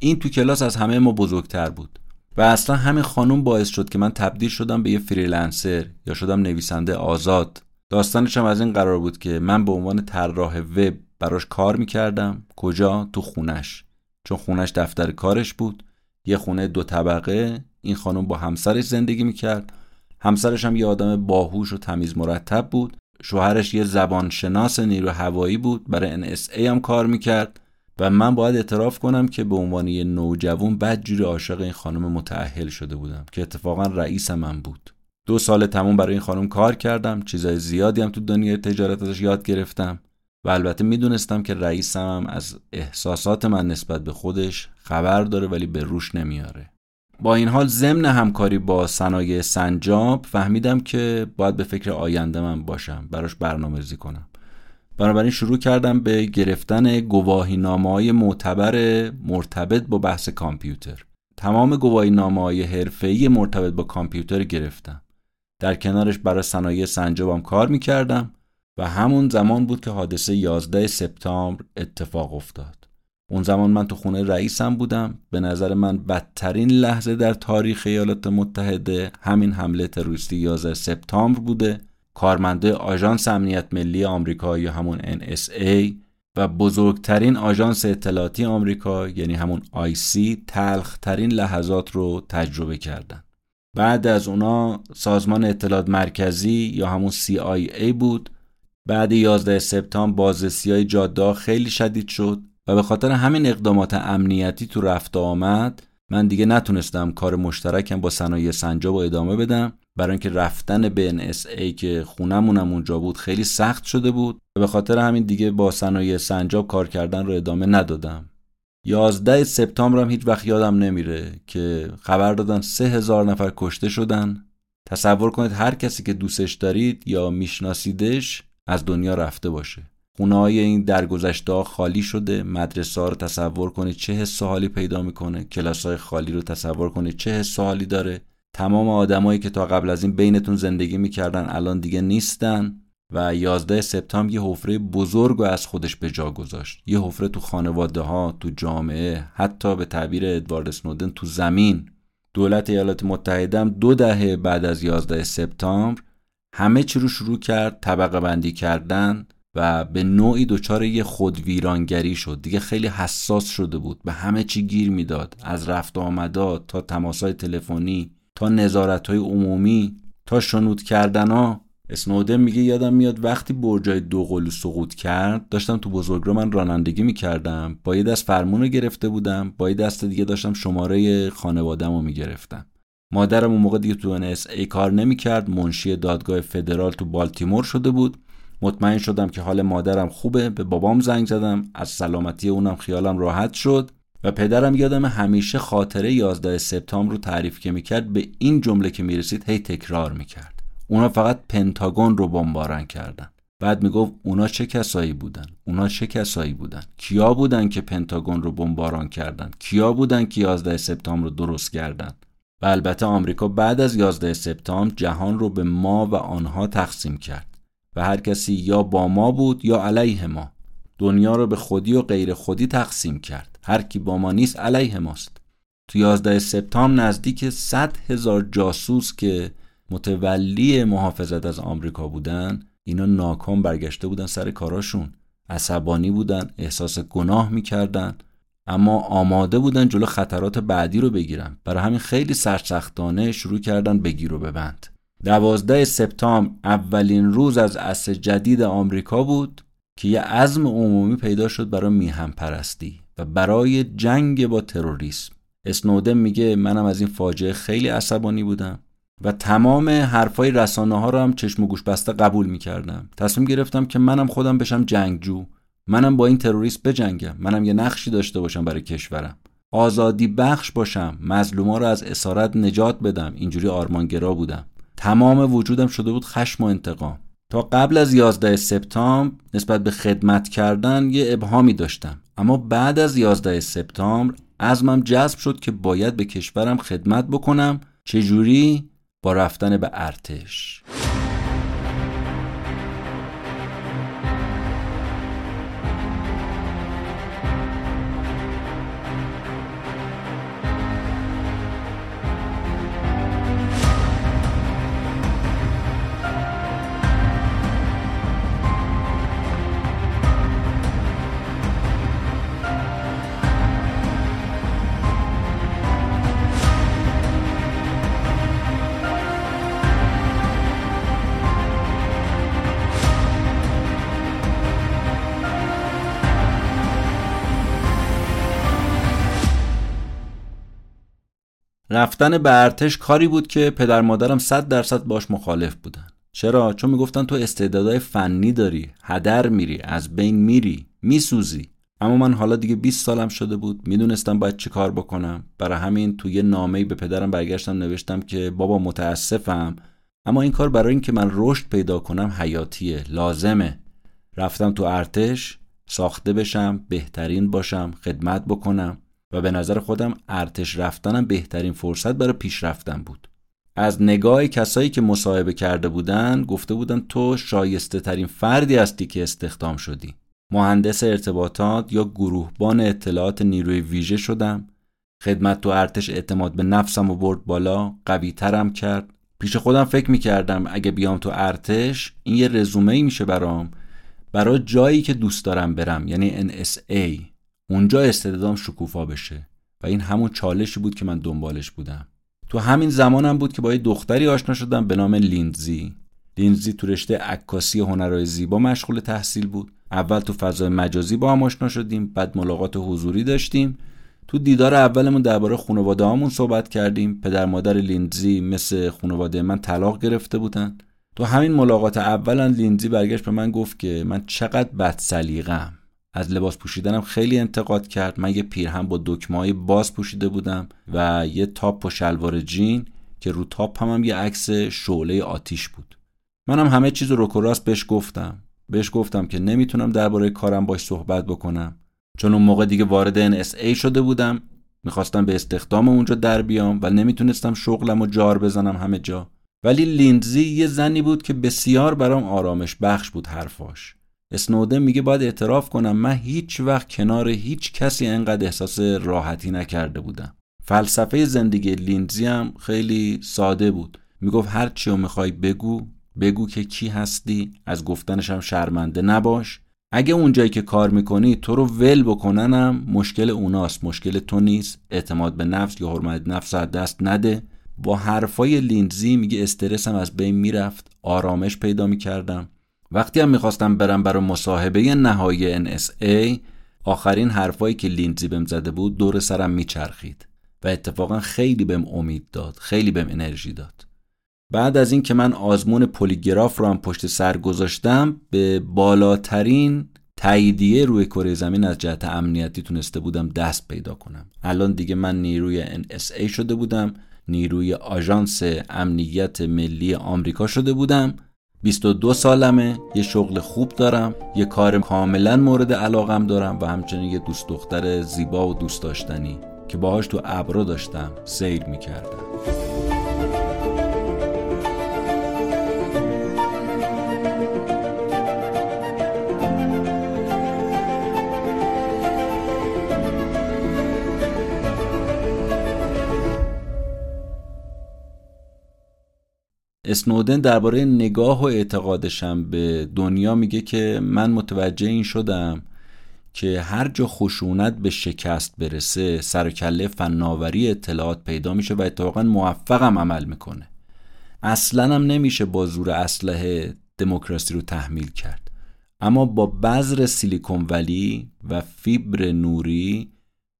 این تو کلاس از همه ما بزرگتر بود و اصلا همین خانم باعث شد که من تبدیل شدم به یه freelancer یا شدم نویسنده آزاد. داستانش هم از این قرار بود که من به عنوان طراح وب براش کار می‌کردم کجا؟ تو خونش. چون خونش دفتر کارش بود. یه خونه دو طبقه این خانم با همسرش زندگی می‌کرد. همسرش هم یه آدم باهوش و تمیز مرتب بود. شوهرش یه زبانشناس نیرو هوایی بود برای NSA هم کار می‌کرد. و من باید اعتراف کنم که به عنوان یه نوجوان بدجوری عاشق این خانم متعهل شده بودم که اتفاقا رئیس من بود. دو سال تموم برای این خانم کار کردم. چیزای زیادی هم تو دنیای تجارت ازش یاد گرفتم. و البته می‌دونستم که رئیسم هم از احساسات من نسبت به خودش خبر داره ولی به روش نمیاره. با این حال ضمن همکاری با صنایع سنجاب فهمیدم که باید به فکر آینده من باشم براش برنامه ریزی کنم. بنابراین شروع کردم به گرفتن گواهی های معتبر مرتبط با بحث کامپیوتر. تمام گواهی های حرفه‌ای مرتبط با کامپیوتر گرفتم. در کنارش برای صنایع سنجابم کار می‌کردم. و همون زمان بود که حادثه 11 سپتامبر اتفاق افتاد. اون زمان من تو خونه رئیسم بودم. به نظر من بدترین لحظه در تاریخ ایالات متحده همین حمله تروریستی 11 سپتامبر بوده. کارمنده آژانس امنیت ملی آمریکا یا همون NSA و بزرگترین آژانس اطلاعاتی آمریکا یعنی همون IC تلخترین لحظات رو تجربه کردن. بعد از اونا سازمان اطلاعات مرکزی یا همون CIA بود بعد 11 سپتامبر بازرسی های جاده خیلی شدید شد و به خاطر همین اقدامات امنیتی تو رفت آمد من دیگه نتونستم کار مشترکم با صنایع سنجاب و ادامه بدم. برای اینکه رفتن به NSA که خونمونم اونجا بود خیلی سخت شده بود و به خاطر همین دیگه با صنایع سنجاب کار کردن رو ادامه ندادم. 11 سپتامبر هم هیچ وقت یادم نمیره که خبر دادن سه هزار نفر کشته شدن. تصور کنید هر کسی که دوستش دارید یا میشناسیدش از دنیا رفته باشه. خونه های این درگذشته خالی شده مدرسه ها رو تصور کنید چه حس حالی پیدا می‌کنه کلاس های خالی رو تصور کنید چه حس حالی داره. تمام آدمایی که تا قبل از این بینتون زندگی می‌کردن الان دیگه نیستن و 11 سپتامبر یه حفره بزرگ و از خودش به جا گذاشت. یه حفره تو خانواده ها تو جامعه حتی به تعبیر ادوارد سنودن تو زمین. دولت ایالات متحده هم دو دهه بعد از 11 سپتامبر همه چی رو شروع کرد طبقه بندی کردن و به نوعی دچار یه خودویرانگری شد. دیگه خیلی حساس شده بود. به همه چی گیر می‌داد. از رفت آمدات تا تماسای تلفنی تا نظارت های عمومی تا شنود کردن ها اسنودن میگه یادم میاد وقتی برجای دوقلو سقوط کرد داشتم تو بزرگراه من رانندگی می‌کردم. با یه دست فرمون رو گرفته بودم با یه دست دیگه داشتم شماره خانوادم رو می‌گرفتم. مادرم اون موقع دیگه تو ای کار نمی‌کرد. منشی دادگاه فدرال تو بالتیمور شده بود. مطمئن شدم که حال مادرم خوبه. به بابام زنگ زدم. از سلامتی اونم خیالم راحت شد. و پدرم یادم همیشه خاطره 11 سپتامبر رو تعریف که می‌کرد. به این جمله که می‌رسید هی تکرار می‌کرد. اونا فقط پنتاگون رو بمباران کردن. بعد می‌گفت اونا چه کسایی بودن؟ اونا چه کسایی بودن؟ کیا بودن که پنتاگون رو بمباران کردن؟ کیا بودن که 11 سپتامبر رو درست کردن؟ و البته آمریکا بعد از 11 سپتامبر جهان رو به ما و آنها تقسیم کرد و هر کسی یا با ما بود یا علیه ما. دنیا رو به خودی و غیر خودی تقسیم کرد. هر کی با ما نیست علیه ماست. تو 11 سپتامبر نزدیک 100 هزار جاسوس که متولی محافظت از آمریکا بودن اینا ناکام برگشته بودن سر کاراشون. عصبانی بودن احساس گناه می‌کردن. اما آماده بودن جلو خطرات بعدی رو بگیرن. برای همین خیلی سرسختانه شروع کردن بگیر و ببند دوازده سپتامبر اولین روز از عصر جدید آمریکا بود که یه عزم عمومی پیدا شد برای میهم پرستی و برای جنگ با تروریسم. اسنودن میگه منم از این فاجعه خیلی عصبانی بودم و تمام حرفای رسانه ها رو هم چشم و گوش بسته قبول می‌کردم. تصمیم گرفتم که منم خودم بشم جنگجو. منم با این تروریست بجنگم. منم یه نقشی داشته باشم برای کشورم. آزادی بخش باشم. مظلوما رو از اسارت نجات بدم. اینجوری آرمانگرا بودم. تمام وجودم شده بود خشم و انتقام. تا قبل از 11 سپتامبر نسبت به خدمت کردن یه ابهامی داشتم. اما بعد از 11 سپتامبر ازمم جذب شد که باید به کشورم خدمت بکنم. چجوری؟ با رفتن به ارتش. رفتن به ارتش کاری بود که پدر مادرم صد درصد باش مخالف بودن. چرا؟ چون می‌گفتن تو استعدادهای فنی داری هدر میری از بین میری میسوزی. اما من حالا دیگه 20 سالم شده بود می‌دونستم باید چه کار بکنم. برای همین توی یه نامه‌ای به پدرم برگشتم نوشتم که بابا متاسفم اما این کار برای اینکه من رشد پیدا کنم حیاتیه لازمه. رفتم تو ارتش ساخته بشم بهترین باشم خدمت بکنم. و به نظر خودم ارتش رفتنم بهترین فرصت برای پیشرفتن بود. از نگاه کسایی که مصاحبه کرده بودن گفته بودن تو شایسته ترین فردی هستی که استخدام شدی. مهندس ارتباطات یا گروهبان اطلاعات نیروی ویژه شدم. خدمت تو ارتش اعتماد به نفسم و برد بالا قوی ترم کرد. پیش خودم فکر می‌کردم اگه بیام تو ارتش این یه رزومه ای میشه برام. برای جایی که دوست دارم برم یعنی NSA اونجا استعدادم شکوفا بشه و این همون چالشی بود که من دنبالش بودم. تو همین زمانم بود که با یه دختری آشنا شدم به نام لیندزی. لیندزی تو رشته عکاسی هنرهای زیبا مشغول تحصیل بود. اول تو فضای مجازی با هم آشنا شدیم بعد ملاقات حضوری داشتیم. تو دیدار اولمون درباره خانواده هامون صحبت کردیم. پدر مادر لیندزی مثل خانواده من طلاق گرفته بودن. تو همین ملاقات اولا لیندزی برگشت به من گفت که من چقدر بد سلیقه‌ام از لباس پوشیدنم خیلی انتقاد کرد. من یه پیرهن با دکمه باز پوشیده بودم و یه تاپ و شلوار جین که رو تاپ هم, هم یه عکس شعله آتیش بود. منم همه چیز رو راست بهش گفتم. بهش گفتم که نمی‌تونم درباره کارم باش صحبت بکنم. چون اون موقع دیگه وارد NSA شده بودم. می‌خواستم به استخدام اونجا در بیام و نمی‌تونستم شغلم و جار بزنم همه جا. ولی لیندزی یه زنی بود که بسیار برام آرامش بخش بود حرفاش. اسنودن میگه باید اعتراف کنم من هیچ وقت کنار هیچ کسی انقدر احساس راحتی نکرده بودم. فلسفه زندگی لیندزی هم خیلی ساده بود. می‌گفت هر چی می‌خوای بگو بگو که کی هستی از گفتنش هم شرمنده نباش. اگه اونجایی که کار می‌کنی تو رو ول بکننم. مشکل اوناست مشکل تو نیست. اعتماد به نفس یا حرمت نفس از دست نده. با حرفای لینزی میگه استرسم از بین می‌رفت. آرامش پیدا می‌کردم. وقتی هم می‌خواستم برم برای مصاحبه نهایی NSA آخرین حرفایی که لینزی بهم زده بود دور سرم میچرخید و اتفاقا خیلی بهم امید داد خیلی بهم انرژی داد. بعد از این که من آزمون پلیگراف رو هم پشت سر گذاشتم به بالاترین تاییدیه روی کره زمین از جهت امنیتی تونسته بودم دست پیدا کنم. الان دیگه من نیروی NSA شده بودم نیروی آژانس امنیت ملی آمریکا شده بودم 22 سالمه یه شغل خوب دارم یه کار کاملا مورد علاقم دارم و همچنین یه دوست دختر زیبا و دوست داشتنی که باهاش تو ابرا داشتم سیر می‌کردم. اسنودن درباره نگاه و اعتقادشم به دنیا میگه که من متوجه این شدم که هر جا خشونت به شکست برسه سر کله فناوری اطلاعات پیدا میشه و اتفاقا موفقم عمل می‌کنه. اصلا هم نمیشه با زور اسلحه دموکراسی رو تحمیل کرد. اما با بذر سیلیکون ولی و فیبر نوری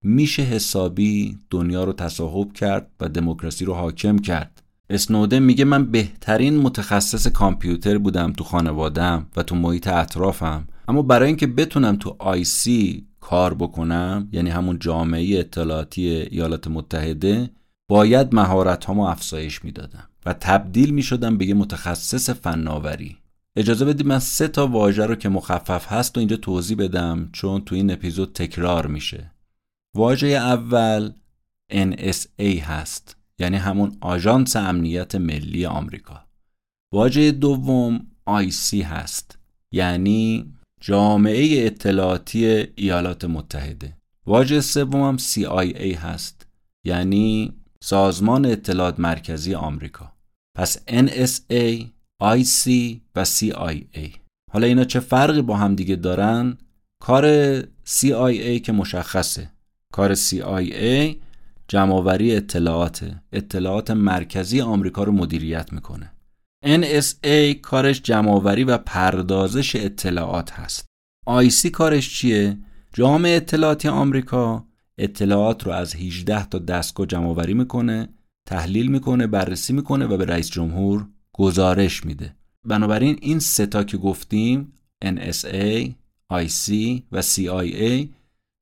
میشه حسابی دنیا رو تصاحب کرد و دموکراسی رو حاکم کرد. اسنودن میگه من بهترین متخصص کامپیوتر بودم تو خانوادم و تو محیط اطرافم. اما برای اینکه بتونم تو آی سی کار بکنم یعنی همون جامعه اطلاعاتی ایالات متحده باید مهارت هامو افزایش می‌دادم و تبدیل می‌شدم به یه متخصص فناوری. اجازه بدید من سه تا واژه رو که مخفف هست و اینجا توضیح بدم چون تو این اپیزود تکرار میشه. واژه اول NSA هست. یعنی همون آژانس امنیت ملی آمریکا. واژه دوم IC هست یعنی جامعه اطلاعاتی ایالات متحده. واژه سوم هم CIA هست یعنی سازمان اطلاعات مرکزی آمریکا. پس NSA, IC و CIA حالا اینا چه فرقی با هم دیگه دارن؟ کار CIA که مشخصه. کار CIA جمعآوری اطلاعات اطلاعات مرکزی آمریکا رو مدیریت می‌کنه. NSA کارش جمعآوری و پردازش اطلاعات هست. IC کارش چیه؟ جامعه اطلاعاتی آمریکا اطلاعات رو از 18 تا دستگاه جمعآوری می‌کنه تحلیل می‌کنه بررسی می‌کنه و به رئیس جمهور گزارش میده. بنابراین این ستا که گفتیم NSA, IC و CIA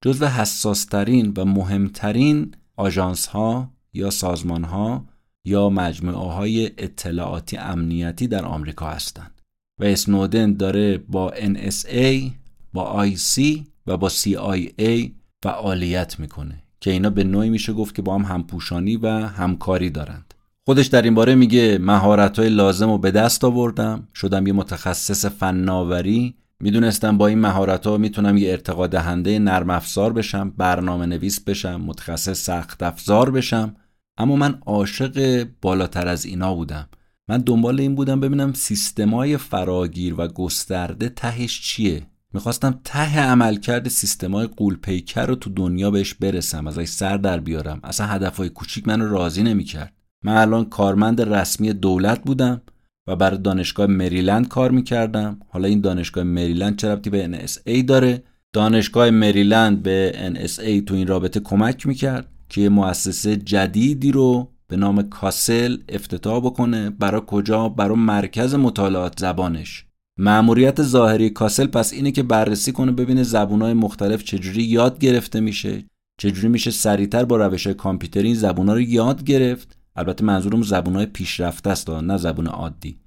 جزو حساسترین و مهمترین آژانس ها یا سازمان ها یا مجموعه های اطلاعاتی امنیتی در آمریکا هستند و اسنودن داره با NSA با IC و با CIA فعالیت می‌کنه که اینا به نوعی میشه گفت که با هم همپوشانی و همکاری دارند. خودش در این باره میگه مهارت های لازم رو به دست آوردم شدم یه متخصص فناوری می‌دونستم با این مهارت ها می‌تونم یه ارتقا دهنده نرم افزار بشم برنامه نویس بشم متخصص سخت افزار بشم. اما من عاشق بالاتر از اینا بودم. من دنبال این بودم ببینم سیستمای فراگیر و گسترده تهش چیه. می‌خواستم ته عملکرد سیستمای قولپیکر رو تو دنیا بهش برسم ازش سر در بیارم. اصلا هدفهای کوچیک منو راضی نمی‌کرد. من الان کارمند رسمی دولت بودم. و برای دانشگاه مریلند کار می‌کردم. حالا این دانشگاه مریلند چه ربطی به NSA داره؟ دانشگاه مریلند به NSA تو این رابطه کمک می‌کرد که یه مؤسسه جدیدی رو به نام کاسل افتتاح بکنه. برای کجا؟ برای مرکز مطالعات زبانش. معموریت ظاهری کاسل پس اینه که بررسی کنه ببینه زبونهای مختلف چجوری یاد گرفته میشه. چجوری میشه سریعتر با روش کامپیوتری این زبونها رو یاد گرفت. البته منظورم زبونهای پیشرفته است نه زبون عادی.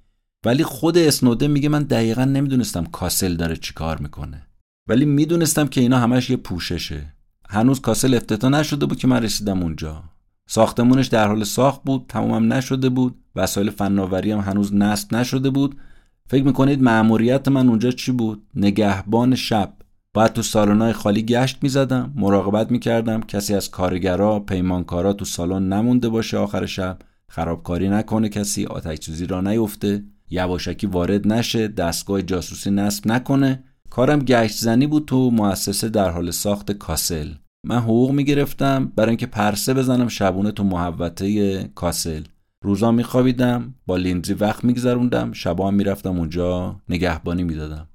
ولی خود اسنوده میگه من دقیقا نمی‌دونستم کاسل داره چی کار می‌کنه. ولی می‌دونستم که اینا همش یه پوششه. هنوز کاسل افتتاح نشده بود که من رسیدم اونجا. ساختمونش در حال ساخت بود تمامم نشده بود. وسایل فناوری هم هنوز نصب نشده بود. فکر می‌کنید مأموریت من اونجا چی بود؟ نگهبان شب. باید تو سالن‌های خالی گشت می‌زدم مراقبت می‌کردم. کسی از کارگرا پیمانکارا تو سالن نمونده باشه آخر شب. خرابکاری نکنه کسی آتش سوزی را نیفته. یواشکی وارد نشه دستگاه جاسوسی نصب نکنه. کارم گشت زنی بود تو مؤسسه در حال ساخت کاسل. من حقوق می‌گرفتم برای اینکه پرسه بزنم شبونه تو محوطه کاسل. روزا میخوابیدم با لینزی وقت میگذروندم. شبا هم می‌رفتم اونجا نگهبانی می‌دادم.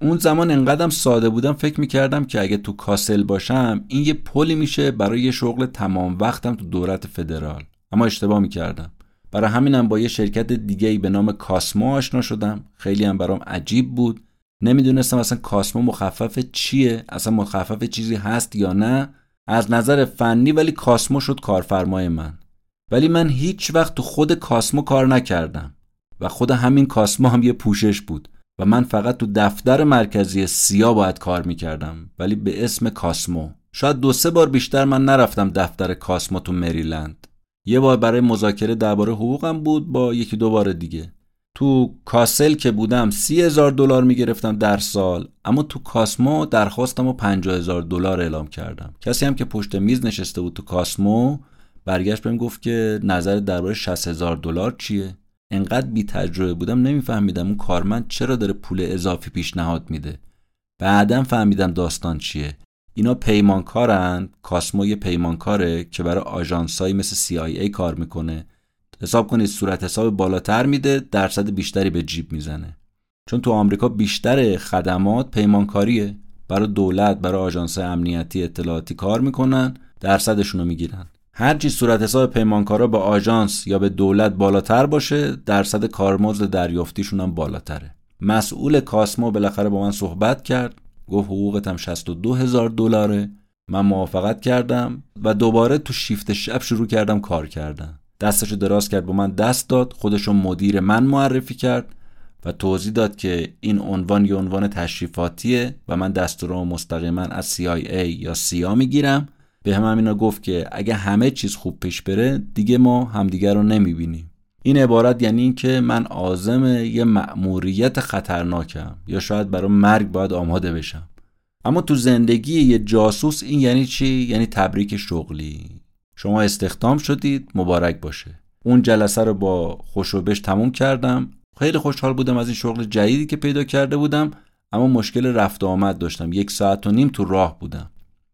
اون زمان انقدرم ساده بودم فکر می‌کردم که اگه تو کاسل باشم این یه پلی میشه برای یه شغل تمام وقتم تو دولت فدرال. اما اشتباه می‌کردم. برای همینم با یه شرکت دیگه ای به نام کاسمو آشنا شدم. خیلی هم برام عجیب بود. نمی‌دونستم اصلا کاسمو مخفف چیه اصلا مخفف چیزی هست یا نه. از نظر فنی ولی کاسمو شد کارفرمای من. ولی من هیچ وقت تو خود کاسمو کار نکردم. و خود همین کاسمو هم یه پوشش بود. و من فقط تو دفتر مرکزی سیا باید کار می‌کردم ولی به اسم کاسمو. شاید دو سه بار بیشتر من نرفتم دفتر کاسمو تو مریلند. یه بار برای مذاکره درباره حقوقم بود با یکی دو بار دیگه. تو کاسل که بودم سی هزار دلار می‌گرفتم در سال اما تو کاسمو درخواستم و پنجاه هزار دلار اعلام کردم. کسی هم که پشت میز نشسته بود تو کاسمو برگشت بهم گفت که نظر درباره 60 هزار دلار چیه؟ انقدر بی تجربه بودم نمیفهمیدم اون کارمند چرا داره پول اضافی پیشنهاد میده. بعدم فهمیدم داستان چیه. اینا پیمانکارن. کاسمو یه پیمانکاره که برای آژانسایی مثل CIA کار می‌کنه. حساب کنید صورت حساب بالاتر میده درصد بیشتری به جیب می‌زنه. چون تو آمریکا بیشتر خدمات پیمانکاریه. برای دولت برای آژانس امنیتی اطلاعاتی کار می‌کنن درصدشون رو می‌گیرن. هرچی صورت حساب پیمانکارا به آژانس یا به دولت بالاتر باشه درصد کارمزد دریافتیشون هم بالاتره. مسئول کاسمو بالاخره با من صحبت کرد گفت حقوقتم 62 هزار دلاره. من موافقت کردم و دوباره تو شیفت شب شروع کردم کار کردن. دستشو دراز کرد با من دست داد خودشو مدیر من معرفی کرد و توضیح داد که این عنوان یه عنوان تشریفاتیه و من دستورامو مستقیما از CIA یا سیا می‌گیرم. به هم همینا گفت که اگه همه چیز خوب پیش بره دیگه ما همدیگه رو نمی‌بینیم. این عبارت یعنی اینکه من عازم یه مأموریت خطرناکم یا شاید برای مرگ باید آماده بشم. اما تو زندگی یه جاسوس این یعنی چی؟ یعنی تبریک شغلی. شما استخدام شدید مبارک باشه. اون جلسه رو با خوشوبش تموم کردم. خیلی خوشحال بودم از این شغل جدیدی که پیدا کرده بودم اما مشکل رفت آمد داشتم. یک ساعت و نیم تو راه بودم.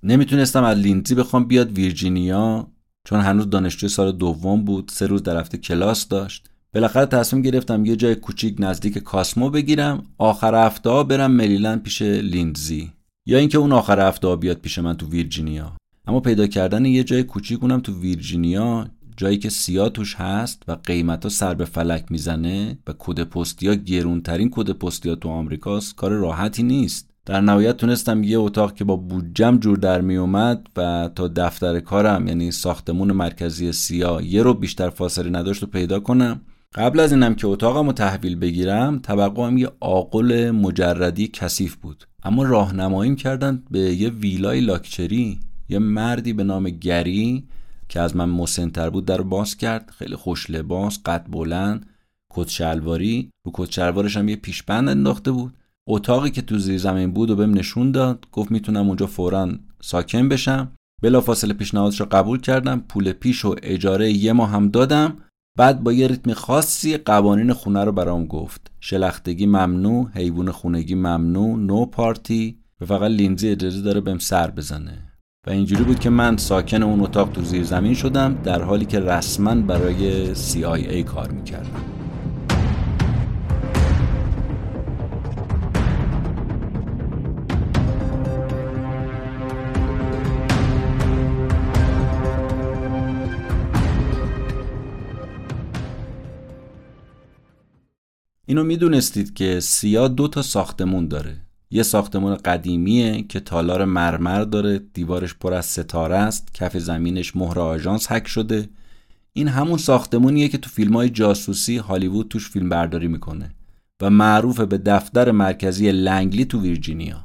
نمی‌تونستم از لیندزی بخوام بیاد ویرجینیا چون هنوز دانشجوی سال دوم بود سه روز در هفته کلاس داشت. بالاخره تصمیم گرفتم یه جای کوچیک نزدیک کاسمو بگیرم آخر هفته ها برم مریلند پیش لیندزی یا اینکه اون آخر هفته ها بیاد پیش من تو ویرجینیا. اما پیدا کردن یه جای کوچیک اونم تو ویرجینیا جایی که سیا توش هست و قیمت ها سر به فلک می‌زنه و کد پستی ها گرونترین کد پستی ها تو آمریکاست کار راحتی نیست. در نهایت تونستم یه اتاق که با بودجم جور در می اومد و تا دفتر کارم یعنی ساختمون مرکزی سیا یه ربع بیشتر فاصله نداشت رو پیدا کنم. قبل از اینم که اتاقم رو تحویل بگیرم هم یه آقل مجردی کثیف بود. اما راهنماییم کردن به یه ویلای لاکچری یه مردی به نام گری که از من مسنتر بود در باز کرد. خیلی خوش لباس قد بلند کت شلواری. رو کت شلوارش هم یه پیشبند انداخته بود. اتاقی که تو زیر زمین بود و بهم نشون داد گفت می‌تونم اونجا فورا ساکن بشم. بلافاصله پیشنهادش رو قبول کردم پول پیش و اجاره یه ماه هم دادم. بعد با یه ریتم خاصی قوانین خونه رو برام گفت. شلختگی ممنوع حیوان خونگی ممنوع نو پارتی و فقط لینزی اجازه داره بهم سر بزنه. و اینجوری بود که من ساکن اون اتاق تو زیر زمین شدم در حالی که رسما برای CIA کار می‌کردم. اینو می‌دونستید که سیا دو تا ساختمون داره. یه ساختمون قدیمیه که تالار مرمر داره دیوارش پر از ستاره است کف زمینش مهر آژانس حک شده. این همون ساختمونیه که تو فیلم های جاسوسی هالیوود توش فیلم برداری می‌کنه و معروف به دفتر مرکزی لنگلی تو ویرجینیا.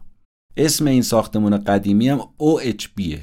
اسم این ساختمون قدیمی هم OHBه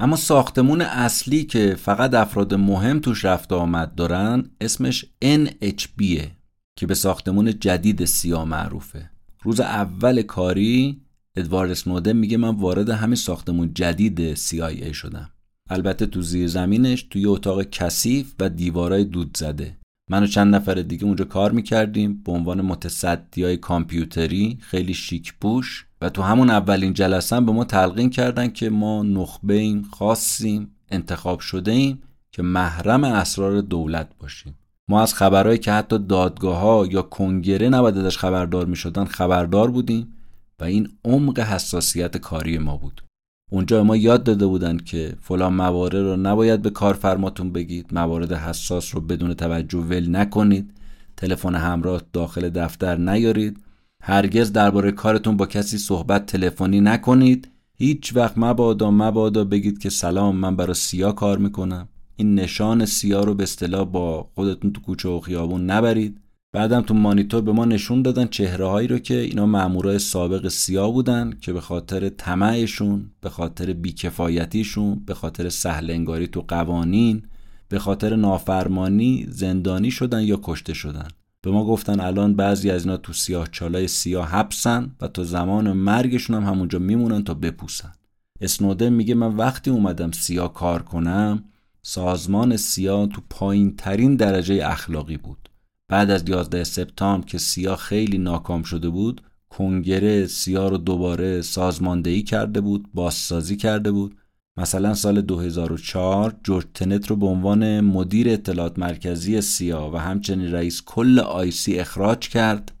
اما ساختمون اصلی که فقط افراد مهم توش رفت آمد دارن اسمش NHBه که به ساختمون جدید سیا معروفه. روز اول کاری ادوارد سنودن میگه من وارد همین ساختمون جدید CIA شدم. البته تو زیر زمینش توی اتاق کثیف و دیوارای دود زده. من و چند نفر دیگه اونجا کار می‌کردیم. به عنوان متصدی های کامپیوتری خیلی شیک پوش. و تو همون اولین جلسه به ما تلقین کردن که ما نخبه ایم خاصیم انتخاب شده ایم که محرم اسرار دولت باشیم. ما از خبرهایی که حتی دادگاه ها یا کنگره نباید ازش خبردار می شدن خبردار بودیم و این عمق حساسیت کاری ما بود. اونجا ما یاد داده بودند که فلان موارد رو نباید به کارفرماتون بگید موارد حساس رو بدون توجه ول نکنید تلفن همراه داخل دفتر نیارید هرگز درباره کارتون با کسی صحبت تلفنی نکنید. هیچ وقت مبادا مبادا بگید که سلام من برای سیا کار می‌کنم. این نشان سیا رو به اصطلاح با خودتون تو کوچه و خیابون نبرید. بعدم تو مانیتور به ما نشون دادن چهره هایی رو که اینا مامورای سابق سیا بودن که به خاطر طمعشون به خاطر بیکفایتیشون به خاطر سهل انگاری تو قوانین به خاطر نافرمانی زندانی شدن یا کشته شدن. به ما گفتن الان بعضی از اینا تو سیاه چالای سیاه حبسن و تا زمان مرگشون هم همونجا میمونن تا بپوسن. اسنودن میگه من وقتی اومدم سیاه کار کنم سازمان سیاه تو پایین ترین درجه اخلاقی بود. بعد از 11 سپتامبر که سیا خیلی ناکام شده بود کنگره سیا رو دوباره سازماندهی کرده بود بازسازی کرده بود. مثلا سال 2004 جورج تنت رو به عنوان مدیر اطلاعات مرکزی سیا و همچنین رئیس کل آیسی اخراج کرد.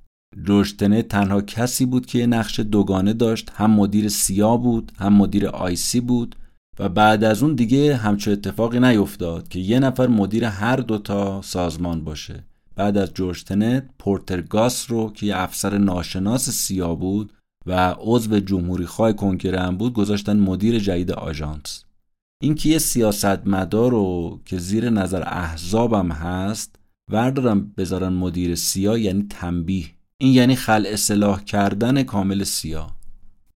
جورج تنت تنها کسی بود که نقش دوگانه داشت هم مدیر سیا بود هم مدیر آیسی بود. و بعد از اون دیگه همچه اتفاقی نیفتاد که یه نفر مدیر هر دوتا سازمان باشه. بعد از جورج تنت پورترگاس رو که یه افسر ناشناس سیا بود و عضو جمهوری خواه کنگره هم بود گذاشتن مدیر جدید آژانس. این که یه سیاستمدار رو که زیر نظر احزابم هست وردارم بذارن مدیر سیا یعنی تنبیه. این یعنی خل اصلاح کردن کامل سیا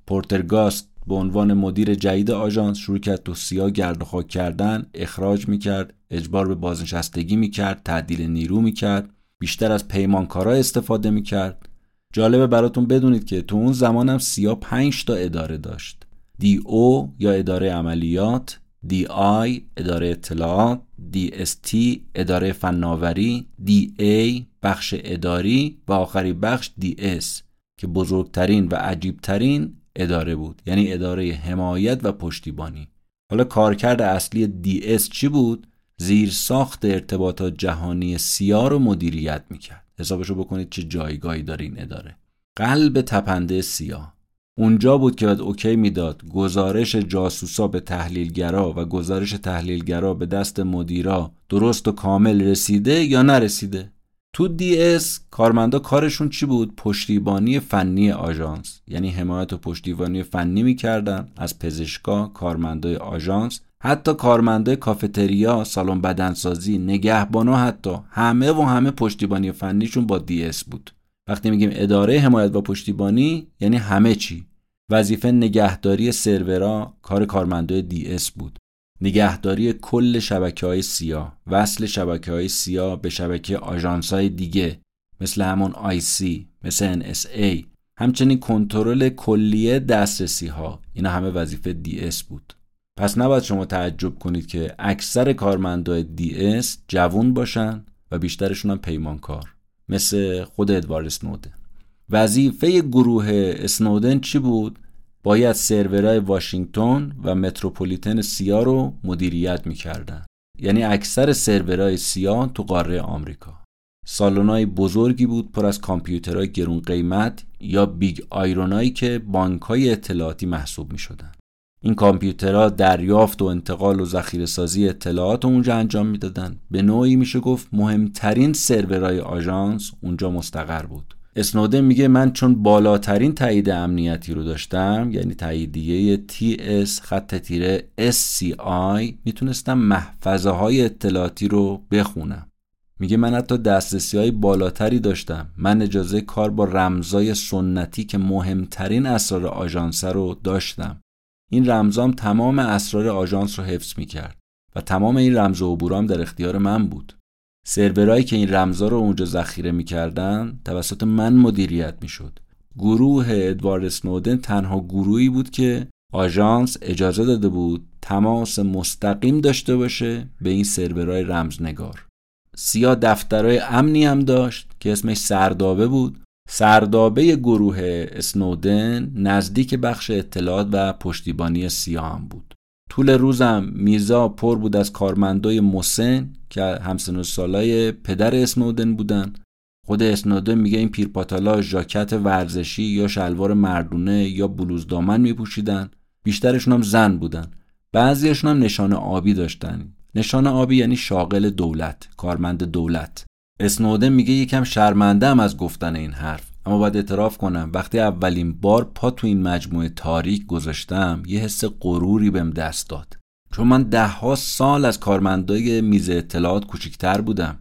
پورتر گاس به عنوان مدیر جدید آژانس شروع کرد تو سیا گرد خاک کردن اخراج می‌کرد اجبار به بازنشستگی می‌کرد تعدیل نیرو می‌کرد بیشتر از پیمانکارا استفاده می‌کرد. جالبه براتون بدونید که تو اون زمان هم سیا 5 تا اداره داشت. DO یا اداره عملیات DI اداره اطلاعات DST اداره فناوری DA بخش اداری و آخری بخش DS که بزرگترین و عجیبترین اداره بود یعنی اداره حمایت و پشتیبانی. حالا کارکرد اصلی DS چی بود؟ زیر ساخت ارتباطات جهانی سیا رو مدیریت می‌کرد. حسابشو بکنید چه جایگاهی داره این اداره. قلب تپنده سیا اونجا بود که باید اوکی می‌داد. گزارش جاسوسا به تحلیلگرا و گزارش تحلیلگرا به دست مدیرا درست و کامل رسیده یا نرسیده؟ تو DS کارمندا کارشون چی بود؟ پشتیبانی فنی آژانس. یعنی حمایت و پشتیبانی فنی می‌کردن از پزشکا کارمندای آژانس. حتی کارمندای کافتریا سالن بدنسازی نگهبانا حتی همه و همه پشتیبانی فنیشون با DS بود. وقتی میگیم اداره حمایت و پشتیبانی یعنی همه چی. وظیفه نگهداری سرورا کار کارمندای DS بود. نگهداری کل شبکه های سیا وصل شبکه های سیا به شبکه آژانس های دیگه مثل همون سی مثل NSA همچنین کنترل کلیه دسترسی ها اینا همه وظیفه DS بود. پس نباید شما تعجب کنید که اکثر کارمندای DS جوون باشن و بیشترشون هم پیمانکار مثل خود ادوارد اسنودن. وظیفه گروه اسنودن چی بود؟ باید سرورهای واشنگتن و متروپولیتن سیا رو مدیریت می‌کردن یعنی اکثر سرورهای سیا تو قاره آمریکا سالنای بزرگی بود پر از کامپیوترهای گرون قیمت یا big iron ایی که بانک های اطلاعاتی محسوب می. این کامپیوترها دریافت و انتقال و ذخیره سازی اطلاعات اونجا انجام می‌دادن. به نوعی میشه گفت مهمترین سرورهای آژانس اونجا مستقر بود. اسنودن میگه من چون بالاترین تایید امنیتی رو داشتم یعنی تاییدیه TS خط تیره SCI می‌تونستم محفظه های اطلاعاتی رو بخونم. میگه من حتی دسترسی های بالاتری داشتم. من اجازه کار با رمزای سنتی که مهمترین اسرار آژانس رو داشتم. این رمزام تمام اسرار آژانس رو حفظ می‌کرد و تمام این رمز و عبورام در اختیار من بود. سرورهایی که این رمزا رو اونجا ذخیره می‌کردن توسط من مدیریت می‌شد. گروه ادوارد سنودن تنها گروهی بود که آژانس اجازه داده بود تماس مستقیم داشته باشه به این سرورهای رمزنگار. سیا دفترهای امنی هم داشت که اسمش سردابه بود. سردابه گروه اسنودن نزدیک بخش اطلاعات و پشتیبانی سیا هم بود. طول روزم میزا پر بود از کارمندای مسن که همسن و سالای پدر اسنودن بودن. خود اسنودن میگه این پیرپاتالا ژاکت ورزشی یا شلوار مردونه یا بلوز دامن میپوشیدن. بیشترشون هم زن بودن. بعضیشون هم نشان آبی داشتن. نشان آبی یعنی شاغل دولت کارمند دولت. اسنودن میگه یکم شرمنده هم از گفتن این حرف. اما باید اعتراف کنم وقتی اولین بار پا تو این مجموعه تاریک گذاشتم یه حس غروری بهم دست داد. چون من دهها سال از کارمندای میز اطلاعات کوچیکتر بودم.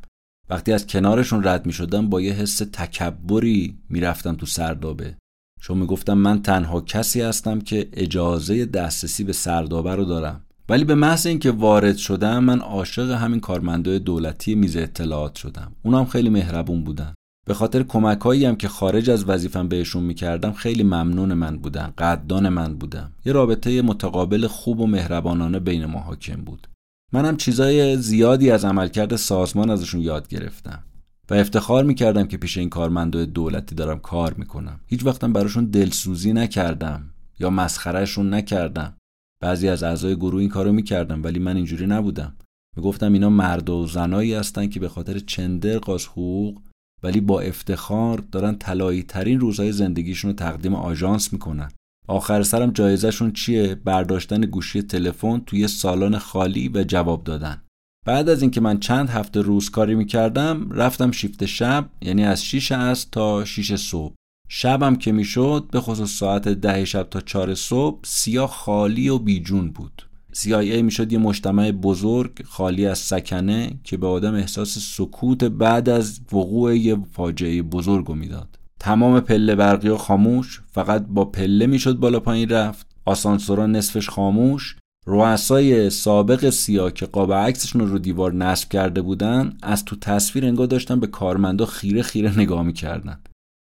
وقتی از کنارشون رد می شدم با یه حس تکبری می‌رفتم تو سردابه. چون می‌گفتم من تنها کسی هستم که اجازه دسترسی به سردابه رو دارم. ولی به محض اینکه وارد شدم من عاشق همین کارمندای دولتی میز اطلاعات شدم. اونم خیلی مهربون بودن. به خاطر کمک هایی هم که خارج از وظیفم بهشون می‌کردم خیلی ممنون من بودن قدردان من بودم. یه رابطه متقابل خوب و مهربانانه بین ما حاکم بود. منم چیزای زیادی از عملکرد سازمان ازشون یاد گرفتم و افتخار می‌کردم که پیش این کارمندای دولتی دارم کار می‌کنم. هیچ وقتم براشون دلسوزی نکردم یا مسخرهشون نکردم. بعضی از اعضای گروه این کارو می‌کردم ولی من اینجوری نبودم. می‌گفتم اینا مرد و زنایی هستن که به خاطر چندر قاس حقوق ولی با افتخار دارن طلایی ترین روزهای زندگیشون رو تقدیم آژانس می‌کنن. آخر سرم جایزهشون چیه؟ برداشتن گوشی تلفن توی سالن خالی و جواب دادن. بعد از اینکه من چند هفته روز کاری می‌کردم رفتم شیفت شب یعنی از 6 از تا 6 صبح. شبم که می‌شد به خصوص ساعت ده شب تا 4 صبح سیاه خالی و بیجون بود. CIA می‌شد یه مجتمع بزرگ خالی از سکنه که به آدم احساس سکوت بعد از وقوع یه فاجعه بزرگ می‌داد. تمام پله برقی و خاموش فقط با پله می‌شد بالا پایین رفت. آسانسورا نصفش خاموش. رؤسای سابق سیا که قاب عکسشون رو دیوار نصب کرده بودن از تو تصویر انگار داشتن به کارمندا خیره خیره نگاه می‌کردن.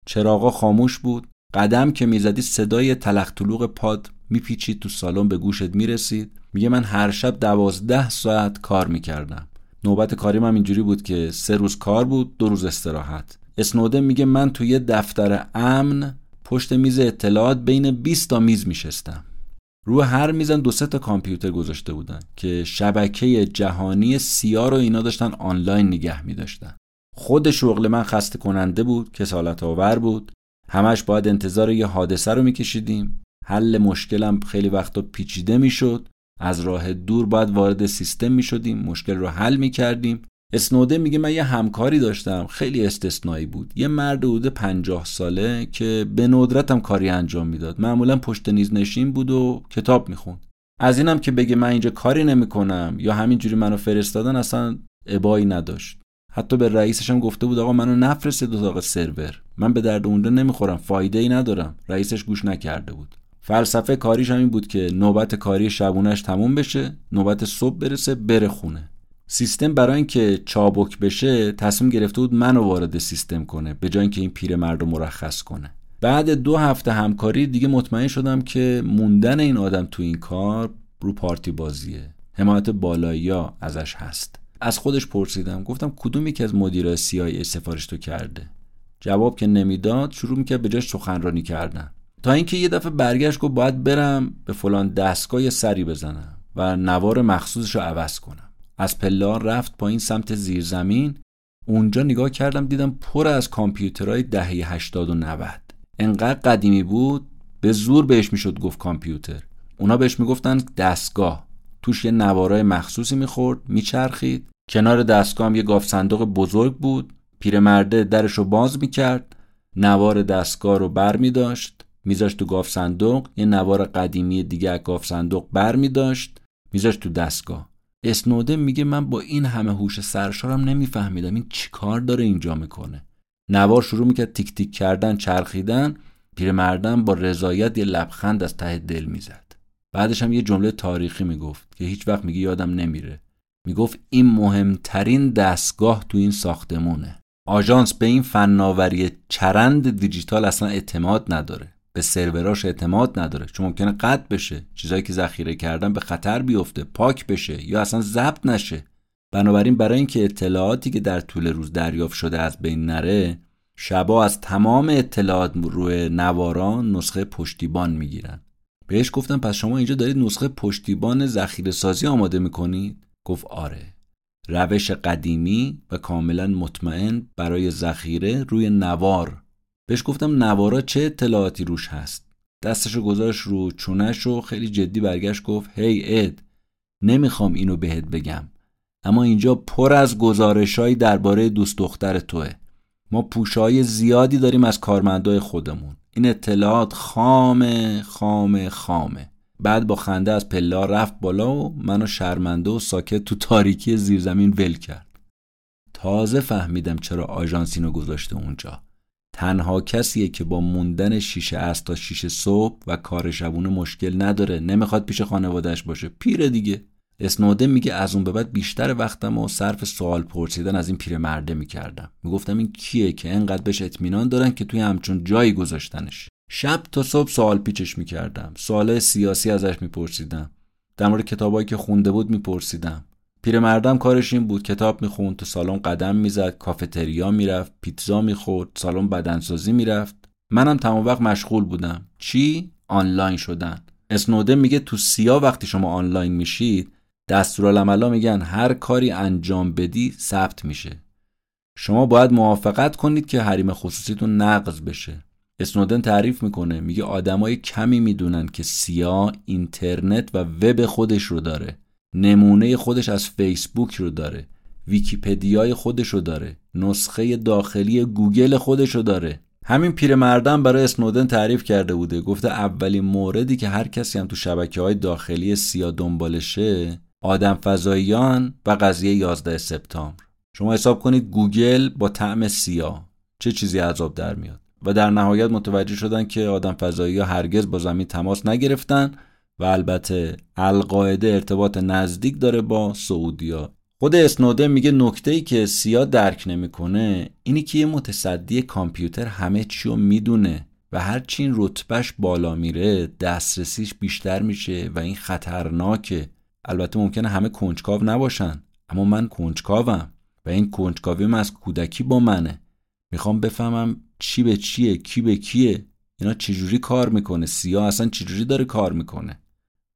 چراغا خاموش بود. قدم که می‌زدی صدای تلخ پاد میپیچید تو سالن به گوشت می‌رسید. میگه من هر شب دوازده ساعت کار می‌کردم. نوبت کاریم هم اینجوری بود که سه روز کار بود دو روز استراحت. اسنودن میگه من توی دفتر امن پشت میز اطلاعات بین 20 تا میز میشستم. رو هر میزن دو سه تا کامپیوتر گذاشته بودن که شبکه جهانی سیا رو اینا داشتن آنلاین نگه میداشتن. خود شغل من خسته کننده بود کسالت آور بود. همش باید انتظار یه حادثه رو میکشیدیم. حل مشکلم خیلی وقتا پیچیده می‌شد. از راه دور باید وارد سیستم می شدیم مشکل رو حل می کردیم اسنوده میگه من یه همکاری داشتم خیلی استثنایی بود. یه مرد حدود پنجاه ساله که به ندرتم کاری انجام می‌داد. معمولا پشت نیز نشین بود و کتاب می‌خوند. از اینم که بگه من اینجا کاری نمی‌کنم یا همینجوری منو فرستادن اصلا ابایی نداشت. حتی به رئیسشم گفته بود آقا منو نفرسته دو اتاق سرور. من به درد اونجا نمی‌خورم فایده ای ندارم. رئیسش گوش نکرده بود. فلسفه کاریش هم این بود که نوبت کاری شبونش تموم بشه نوبت صبح برسه بره خونه. سیستم برای اینکه چابک بشه تصمیم گرفته بود منو وارد سیستم کنه به جای اینکه این پیر مرد رو مرخص کنه. بعد دو هفته همکاری دیگه مطمئن شدم که موندن این آدم تو این کار رو پارتی بازیه. حمایت بالایی ازش هست. از خودش پرسیدم گفتم کدوم یکی از مدیرای CIA سفارش تو کرده؟ جواب که نمی‌داد شروع می‌کرد به جاش سخنرانی کردن. تا اینکه یه دفعه برگشت گفت باید برم به فلان دستگاه سری بزنم و نوار مخصوصش رو عوض کنم. از پلان رفت پایین سمت زیرزمین. اونجا نگاه کردم دیدم پر از کامپیوترهای دهه 80 و 90 انقدر قدیمی بود به زور بهش می‌شد گفت کامپیوتر. اونا بهش می‌گفتن دستگاه. توش یه نوارای مخصوصی می‌خورد میچرخید. کنار دستگاه هم یه گاف صندوق بزرگ بود. پیرمرده درش رو باز می‌کرد. نوار دستگاه رو بر می داشت میذاشت تو گاف صندوق یه نوار قدیمی دیگه از گاف صندوق بر می داشت میذاشت تو دستگاه. اسنوده میگه من با این همه هوش سرشارم نمیفهمیدم این چیکار داره اینجا می‌کنه. نوار شروع می‌کرد تیک تیک کردن چرخیدن. پیرمردم با رضایت یه لبخند از ته دل می‌زد. بعدش هم یه جمله تاریخی می‌گفت که هیچ وقت میگه یادم نمیره. می‌گفت این مهمترین دستگاه تو این ساختمونه. آژانس به این فناوری چرند دیجیتال اصلا اعتماد نداره. به سروراش اعتماد نداره. چون ممکنه قطع بشه. چیزایی که ذخیره کردن به خطر بیفته. پاک بشه. یا اصلا ضبط نشه. بنابراین برای اینکه اطلاعاتی که در طول روز دریافت شده از بین نره شبا از تمام اطلاعات روی نواران نسخه پشتیبان می‌گیرن. بهش گفتم پس شما اینجا دارید نسخه پشتیبان ذخیره سازی آماده می‌کنید؟ گفت آره. روش قدیمی و کاملا مطمئن برای ذخیره روی نوار بهش گفتم نوارا چه اطلاعاتی روش هست. دستشو گذاشت رو چونش و خیلی جدی برگشت گفت هی hey اد نمی‌خوام اینو بهت بگم اما اینجا پر از گزارشهایی درباره دوست دختر توه. ما پوشهای زیادی داریم از کارمندای خودمون. این اطلاعات خامه خامه خامه. بعد با خنده از پلا رفت بالا و منو شرمنده و ساکت تو تاریکی زیرزمین ول کرد. تازه فهمیدم چرا آژانسینو گذاشته اونجا. تنها کسیه که با موندن شیشه است تا شیشه صبح و کار شبونه مشکل نداره. نمی‌خواد پیش خانوادهش باشه. پیره دیگه. اسنوده میگه از اون به بعد بیشتر وقتم و صرف سوال پرسیدن از این پیرمرده می‌کردم. می‌گفتم این کیه که انقدر بهش اطمینان دارن که توی همچون جایی گذاشتنش. شب تا صبح سوال پیچش می‌کردم. سوال سیاسی ازش میپرسیدم. در مورد کتابایی که خونده بود میپرسیدم. پیرمردم کارش این بود کتاب می‌خوند تو سالن قدم می‌زد کافتریا می‌رفت پیتزا می‌خورد سالن بدنسازی می‌رفت. منم تمام وقت مشغول بودم. چی؟ آنلاین شدن. اسنودن میگه تو سیا وقتی شما آنلاین میشید دستورالعملا میگن هر کاری انجام بدی ثبت میشه. شما باید موافقت کنید که حریم خصوصیتون نقض بشه. اسنودن تعریف می‌کنه میگه آدمای کمی می‌دونن که سیا اینترنت و وب خودش رو داره. نمونه خودش از فیسبوک رو داره. ویکیپدیای خودش رو داره. نسخه داخلی گوگل خودش رو داره. همین پیرمردم برای اسنودن تعریف کرده بوده. گفته اولین موردی که هر کسی هم تو شبکه های داخلی سیا دنبالشه آدم فضاییان و قضیه 11 سپتامبر. شما حساب کنید گوگل با طعم سیا چه چیزی عذاب در میاد. و در نهایت متوجه شدن که آدم فضایی ها هرگز با زمین تماس نگرفتن و البته القاعده ارتباط نزدیک داره با سعودیا. خود اسنوده میگه نکته ای که سیا درک نمی‌کنه اینی که یه متصدی کامپیوتر همه چی رو می‌دونه و هر چی این رتبهش بالا میره دسترسیش بیشتر میشه و این خطرناکه. البته ممکنه همه کنجکاو نباشن اما من کنجکاوم و این کنجکاوی من از کودکی با منه. می‌خوام بفهمم چی به چیه کی به کیه؟ اینا چجوری کار می‌کنه؟ سیاه اصلا چجوری داره کار می‌کنه؟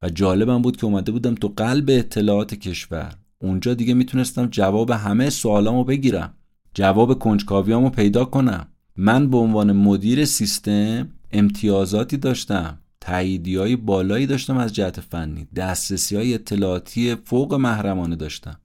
و جالبم بود که اومده بودم تو قلب اطلاعات کشور. اونجا دیگه می‌تونستم جواب همه سوالامو بگیرم. جواب کنجکاویامو پیدا کنم. من به عنوان مدیر سیستم امتیازاتی داشتم. تاییدی بالایی داشتم از جهت فنی. دسترسی های اطلاعاتی فوق محرمانه داشتم.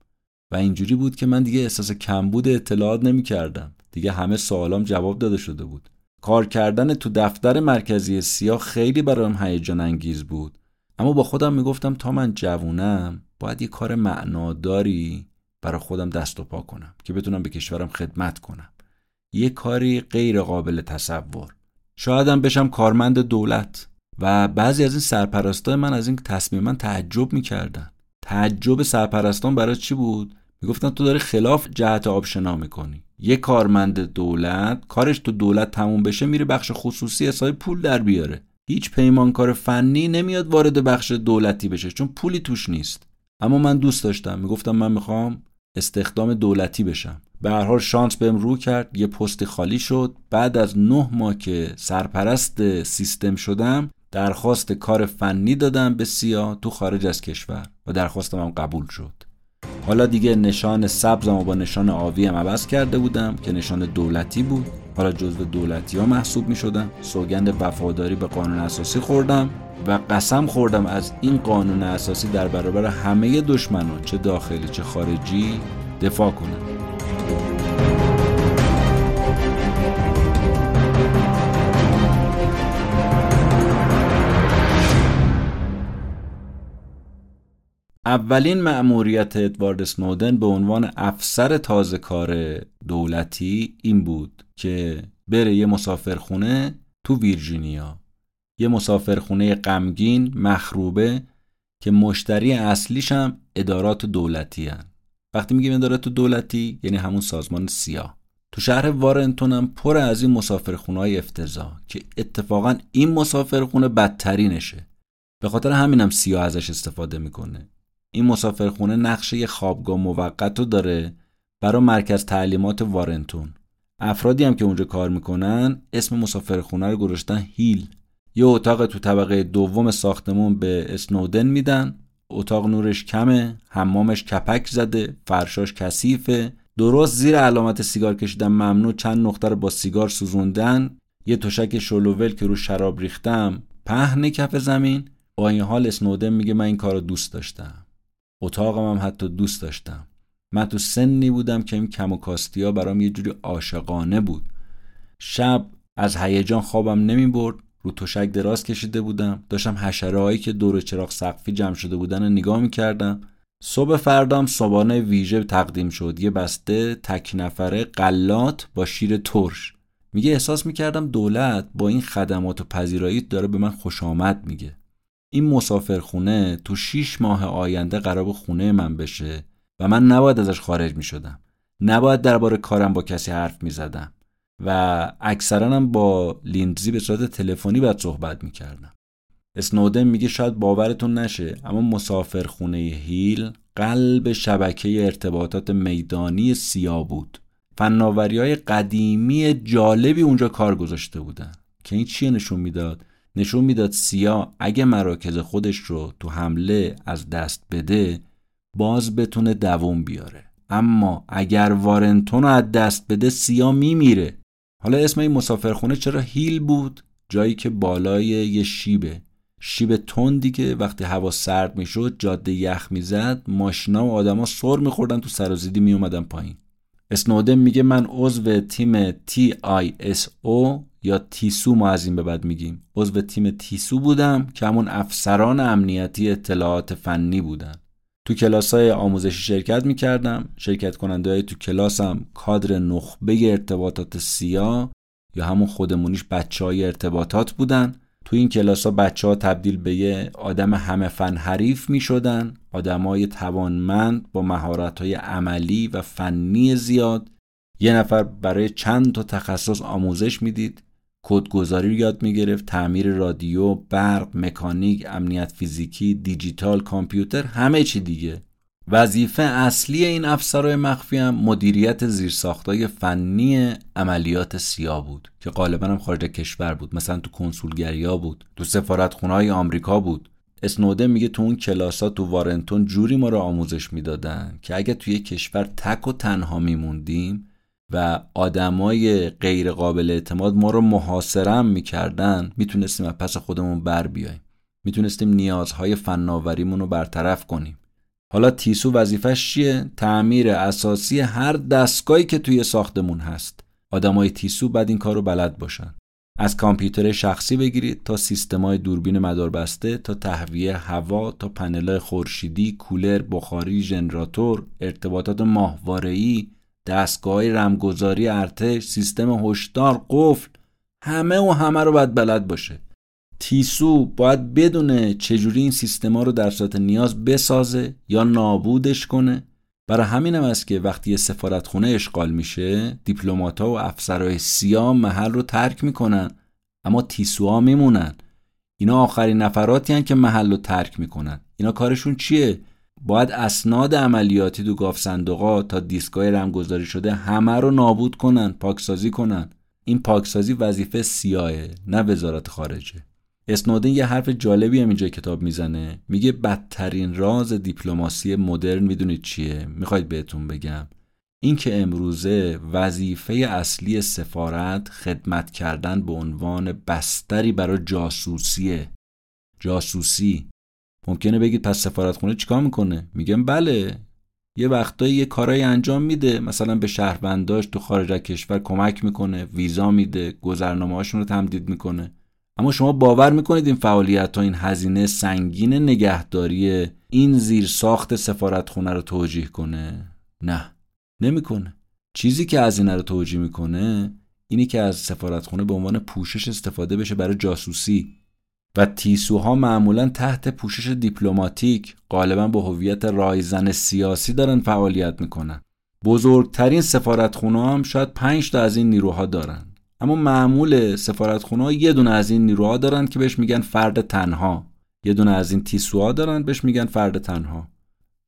و اینجوری بود که من دیگه احساس کمبود اطلاعات نمی کردم دیگه همه سوالام جواب داده شده بود. کار کردن تو دفتر مرکزی سیاه خیلی برایم هیجان انگیز بود. اما با خودم می‌گفتم تا من جوونم باید یه کار معناداری برای خودم دست و پا کنم که بتونم به کشورم خدمت کنم. یه کاری غیر قابل تصور. شایدم بشم کارمند دولت. و بعضی از این سرپرستای من از این تصمیم من تعجب می‌کردن. تعجب سرپرستان برای چی بود؟ می‌گفتن تو داری خلاف جهت آبشنا می‌کنی. یه کارمند دولت کارش تو دولت تموم بشه میره بخش خصوصی حساب پول در بیاره. هیچ پیمانکار فنی نمیاد وارد بخش دولتی بشه چون پولی توش نیست. اما من دوست داشتم. می‌گفتم من می‌خوام استخدام دولتی بشم. به هر حال شانس بهم رو کرد. یه پست خالی شد. بعد از نه ماه که سرپرست سیستم شدم درخواست کار فنی دادم به سیا تو خارج از کشور و درخواستم هم قبول شد. حالا دیگه نشان سبزم و با نشان آوی هم عوض کرده بودم که نشان دولتی بود. حالا جزو دولتی ها محسوب می شدم. سوگند وفاداری به قانون اساسی خوردم و قسم خوردم از این قانون اساسی در برابر همه دشمنان چه داخلی چه خارجی دفاع کنم. اولین مأموریت ادوارد سنودن به عنوان افسر تازه کار دولتی این بود که بره یه مسافرخونه تو ویرجینیا. یه مسافرخونه غمگین مخروبه که مشتری اصلیش هم ادارات دولتی هن. وقتی میگیم ادارات دولتی یعنی همون سازمان سیاه. تو شهر وارنتون هم پر از این مسافرخونه های افتضاح که اتفاقا این مسافرخونه بدترینشه. به خاطر همینم سیاه ازش استفاده می‌کنه. این مسافرخونه نقشه یه خوابگاه موقت رو داره برای مرکز تعلیمات وارنتون. افرادی هم که اونجا کار می‌کنن اسم مسافرخونه رو گذاشتن هیل. یه اتاق تو طبقه دوم ساختمون به اسنودن میدن. اتاق نورش کمه حمامش کپک زده فرشاش کثیفه. درست زیر علامت سیگار کشیدن ممنوع چند نقطه رو با سیگار سوزوندن. یه تشک شلوول که رو شراب ریختم پهن کف زمین. با این حال اسنودن میگه من این کار رو دوست داشتم. اتاقم هم حتی دوست داشتم. من تو سنی بودم که این کم و کاستیا برام یه جوری عاشقانه بود. شب از هیجان خوابم نمی برد رو تشک دراز کشیده بودم. داشتم حشره که دور چراغ سقفی جمع شده بودن نگاه می‌کردم صبح فردام صبانه ویژه تقدیم شد. یه بسته تک نفره قلات با شیر ترش. میگه احساس می‌کردم دولت با این خدمات و پذیرایی داره به من خوش آمد میگه. این مسافرخونه تو شیش ماه آینده قرار خونه من بشه و من نباید ازش خارج می‌شدم. نباید درباره کارم با کسی حرف می‌زدم و اکثرا هم با لیندزی به صورت تلفنی باید صحبت می‌کردم. اسنودن میگه شاید باورتون نشه اما مسافرخونه هیل قلب شبکه ارتباطات میدانی سیا بود. فناوری های قدیمی جالبی اونجا کار گذاشته بودن. که این چیه نشون می‌داد؟ نشون می‌داد سیا اگه مراکز خودش رو تو حمله از دست بده باز بتونه دووم بیاره. اما اگر وارنتون رو از دست بده سیا میمیره. حالا اسم این مسافرخونه چرا هیل بود؟ جایی که بالای یه شیبه. شیب تندی که وقتی هوا سرد می‌شد جاده یخ می‌زد ماشینا و آدما سر میخوردن تو سرازیدی میومدن پایین. اسنودن میگه من عضو تیم TISO یا تیسو ما از این به بعد میگیم. عضو تیم تیسو بودم که همون افسران امنیتی اطلاعات فنی بودن. تو کلاس های آموزشی شرکت می‌کردم. شرکت کننده های تو کلاسم کادر نخبه ارتباطات سیا یا همون خودمونیش بچه های ارتباطات بودن. تو این کلاس ها بچه ها تبدیل به یه آدم همه فن حریف می شدن آدم های توانمند با مهارت های عملی و فنی زیاد. یه نفر برای چند تا تخصص آموزش می‌دید. کدگذاری رو یاد می‌گرفت تعمیر رادیو برق مکانیک امنیت فیزیکی دیجیتال کامپیوتر همه چی دیگه. وظیفه اصلی این افسرهای مخفی هم مدیریت زیرساختای فنی عملیات سیا بود که غالبا هم خارج کشور بود. مثلا تو کنسولگریا بود تو سفارت های آمریکا بود. اسنوده میگه تو اون کلاسا تو وارنتون جوری ما رو آموزش می‌دادن که اگه توی کشور تک و تنها میموندیم و آدمای غیر قابل اعتماد ما رو محاصرم می‌کردن می‌تونستیم از پس خودمون بر بیایم می‌تونستیم نیازهای فناوریمون رو برطرف کنیم. حالا تیسو وظیفش چیه؟ تعمیر اساسی هر دستگاهی که توی ساختمون هست. آدمای تیسو بعد این کار رو بلد باشن. از کامپیوتر شخصی بگیرید تا سیستمای دوربین مداربسته تا تهویه هوا تا پنل خورشیدی کولر بخاری ژنراتور ارتباطات ماهواره‌ای دستگاه رمگذاری ارتش سیستم هشدار قفل همه و همه رو باید بلد باشه. تیسو باید بدونه چجوری این سیستما رو در صورت نیاز بسازه یا نابودش کنه. برای همین هم است که وقتی سفارتخونه اشغال میشه دیپلمات‌ها و افسرهای سیاه محل رو ترک می‌کنن اما تیسوها میمونن. اینا آخرین نفراتی هن که محل رو ترک می‌کنن. اینا کارشون چیه؟ باید اسناد عملیاتی دو گاف صندوقا تا دیسکای رمگذاری شده همه رو نابود کنن پاکسازی کنن. این پاکسازی وظیفه سیاهه نه وزارت خارجه. اسنودن یه حرف جالبی هم اینجا کتاب می‌زنه. میگه بدترین راز دیپلماسی مدرن می‌دونید چیه؟ می‌خواید بهتون بگم. اینکه امروزه وظیفه اصلی سفارت خدمت کردن به عنوان بستری برای جاسوسیه. جاسوسی. ممکنه بگید پس سفارتخونه چیکار می‌کنه؟ میگم بله. یه وقتایی یه کارایی انجام میده. مثلا به شهرونداش تو خارج از کشور کمک می‌کنه ویزا میده گذرنامه هاشون رو تمدید می‌کنه. اما شما باور می‌کنید این فعالیت ها این هزینه سنگین نگهداری این زیر ساخت سفارتخونه رو توجیه کنه؟ نه. نمی‌کنه. چیزی که از این رو توجیه می‌کنه اینی که از سفارتخونه به عنوان پوشش استفاده بشه برای جاسوسی. و تیسوها معمولا تحت پوشش دیپلماتیک غالبا با هویت رایزن سیاسی دارن فعالیت می‌کنن. بزرگترین سفارتخونه هم شاید پنج تا از این نیروها دارن. اما معمول سفارتخونه ها یه دونه از این نیروها دارن که بهش میگن فرد تنها. یه دونه از این تیسوها دارن بهش میگن فرد تنها.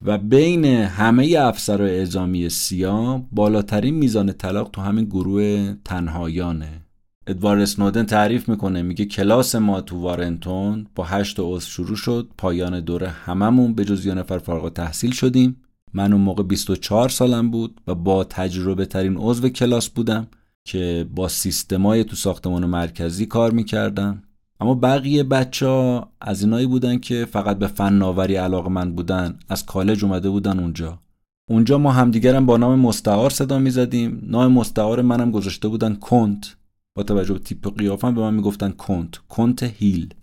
و بین همه افسر اعزامی سیا بالاترین میزان طلاق تو همین گروه تنهایانه. ادوارد اسنودن تعریف می‌کنه میگه کلاس ما تو وارنتون با هشت عضو شروع شد پایان دوره هممون به جز یه نفر فارغ تحصیل شدیم. من اون موقع 24 سالم بود و با تجربه ترین عضو کلاس بودم که با سیستمای تو ساختمان مرکزی کار می‌کردم. اما بقیه بچه ها از اینایی بودن که فقط به فناوری علاقه من بودن از کالج اومده بودن اونجا. اونجا ما همدیگرم با نام مستعار صدا می‌زدیم. نام مستعار منم گذاشته بودن کنت با توجه به تیپ قیافم به من می‌گفتن کنت کنت هیل.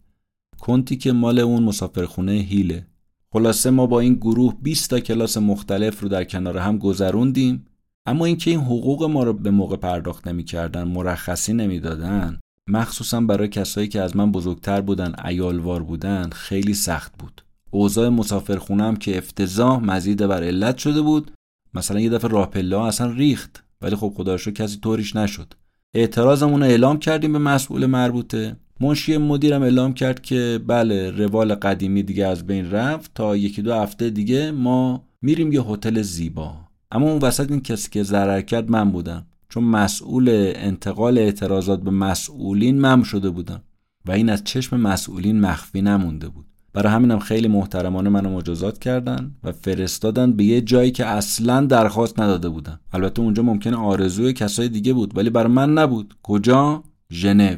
کنتی که مال اون مسافرخونه هیله. خلاصه ما با این گروه 20 تا کلاس مختلف رو در کنار هم گذروندیم اما اینکه این حقوق ما رو به موقع پرداخت نمی‌کردن مرخصی نمی‌دادن مخصوصا برای کسایی که از من بزرگتر بودن ایالوار بودن خیلی سخت بود. اوضاع مسافرخونم که افتضاح مزید بر علت شده بود. مثلا یه دفعه راه پله اصلا ریخت ولی خب خدا کسی طوریش نشد. اعتراضمون رو اعلام کردیم به مسئول مربوطه. منشی مدیرم اعلام کرد که بله روال قدیمی دیگه از بین رفت. تا یکی دو هفته دیگه ما میریم یه هتل زیبا. اما اون وسط این کسی که ضرر کرد من بودم. چون مسئول انتقال اعتراضات به مسئولین مم شده بودم. و این از چشم مسئولین مخفی نمونده بود. برای همینم خیلی محترمانه منو مجازات کردن و فرستادن به یه جایی که اصلا درخواست نداده بودن. البته اونجا ممکنه آرزوی کسای دیگه بود ولی برای من نبود. کجا؟ ژنو.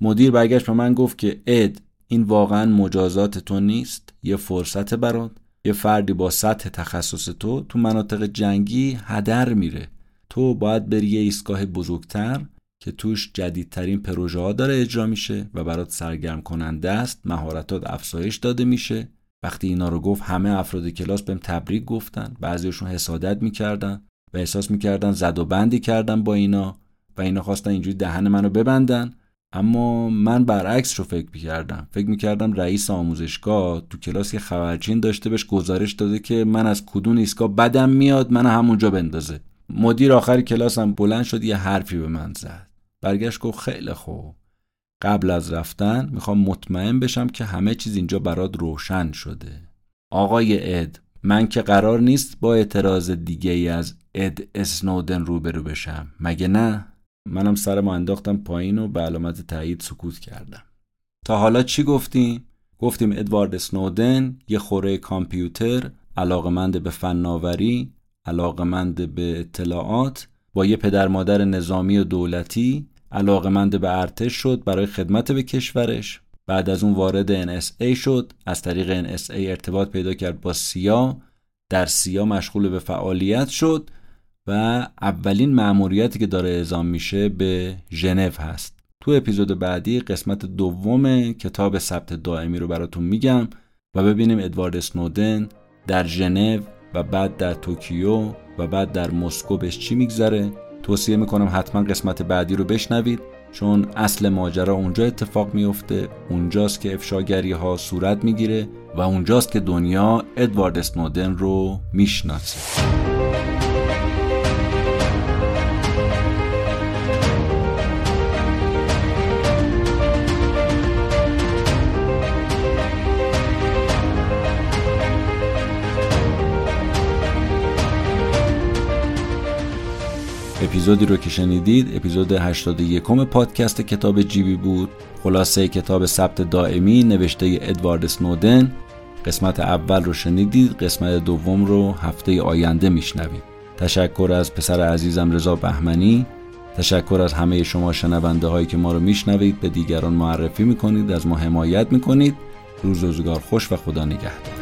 مدیر برگشت به من گفت که اد این واقعا مجازات تو نیست یه فرصت برات. یه فردی با سطح تخصص تو تو مناطق جنگی هدر میره. تو باید بری یه ایستگاه بزرگتر که توش جدیدترین پروژه ها داره اجرا میشه و برات سرگرم کننده است مهارتات افزایش داده میشه. وقتی اینا رو گفت همه افراد کلاس بهم تبریک گفتن. بعضیشون حسادت می‌کردن و احساس می‌کردن زد و بندی کردن با اینا و اینا خواستن اینجوری دهن منو ببندن. اما من برعکس رو فکر می‌کردم. فکر می‌کردم رئیس آموزشگاه تو کلاس یه خبرچین داشته بهش گزارش داده که من از کدوم ایستگاه بدم میاد من همونجا بندازه. مدیر آخر کلاسم بلند شد یه حرفی به من زد. برگشت گفت خیلی خوب. قبل از رفتن می‌خوام مطمئن بشم که همه چیز اینجا برات روشن شده. آقای اد من که قرار نیست با اعتراض دیگه ای از اد اسنودن روبرو بشم. مگه نه؟ منم سرمو انداختم پایین و به علامت تایید سکوت کردم. تا حالا چی گفتیم؟ گفتیم ادوارد اسنودن یه خوره کامپیوتر علاقمند به فناوری علاقمند به اطلاعات با یه پدر مادر نظامی و دولتی علاقمند به ارتش شد برای خدمت به کشورش. بعد از اون وارد NSA شد. از طریق NSA ارتباط پیدا کرد با سیا. در سیا مشغول به فعالیت شد و اولین مأموریتی که داره اعزام میشه به ژنو هست. تو اپیزود بعدی قسمت دوم کتاب ثبت دائمی رو براتون میگم و ببینیم ادوارد اسنودن در ژنو و بعد در توکیو و بعد در مسکو بهش چی میگذره. توصیه می‌کنم حتما قسمت بعدی رو بشنوید چون اصل ماجرا اونجا اتفاق میفته اونجاست که افشاگری ها صورت می‌گیره و اونجاست که دنیا ادوارد اسنودن رو می‌شناسه. اپیزودی رو که شنیدید اپیزود 81 پادکست کتاب جیبی بود. خلاصه کتاب ثبت دائمی نوشته ادوارد سنودن. قسمت اول رو شنیدید قسمت دوم رو هفته آینده میشنوید تشکر از پسر عزیزم رضا بهمنی. تشکر از همه شما شنونده هایی که ما رو میشنوید. به دیگران معرفی می‌کنید از ما حمایت می‌کنید. روز روزگار خوش و خدا نگهدار.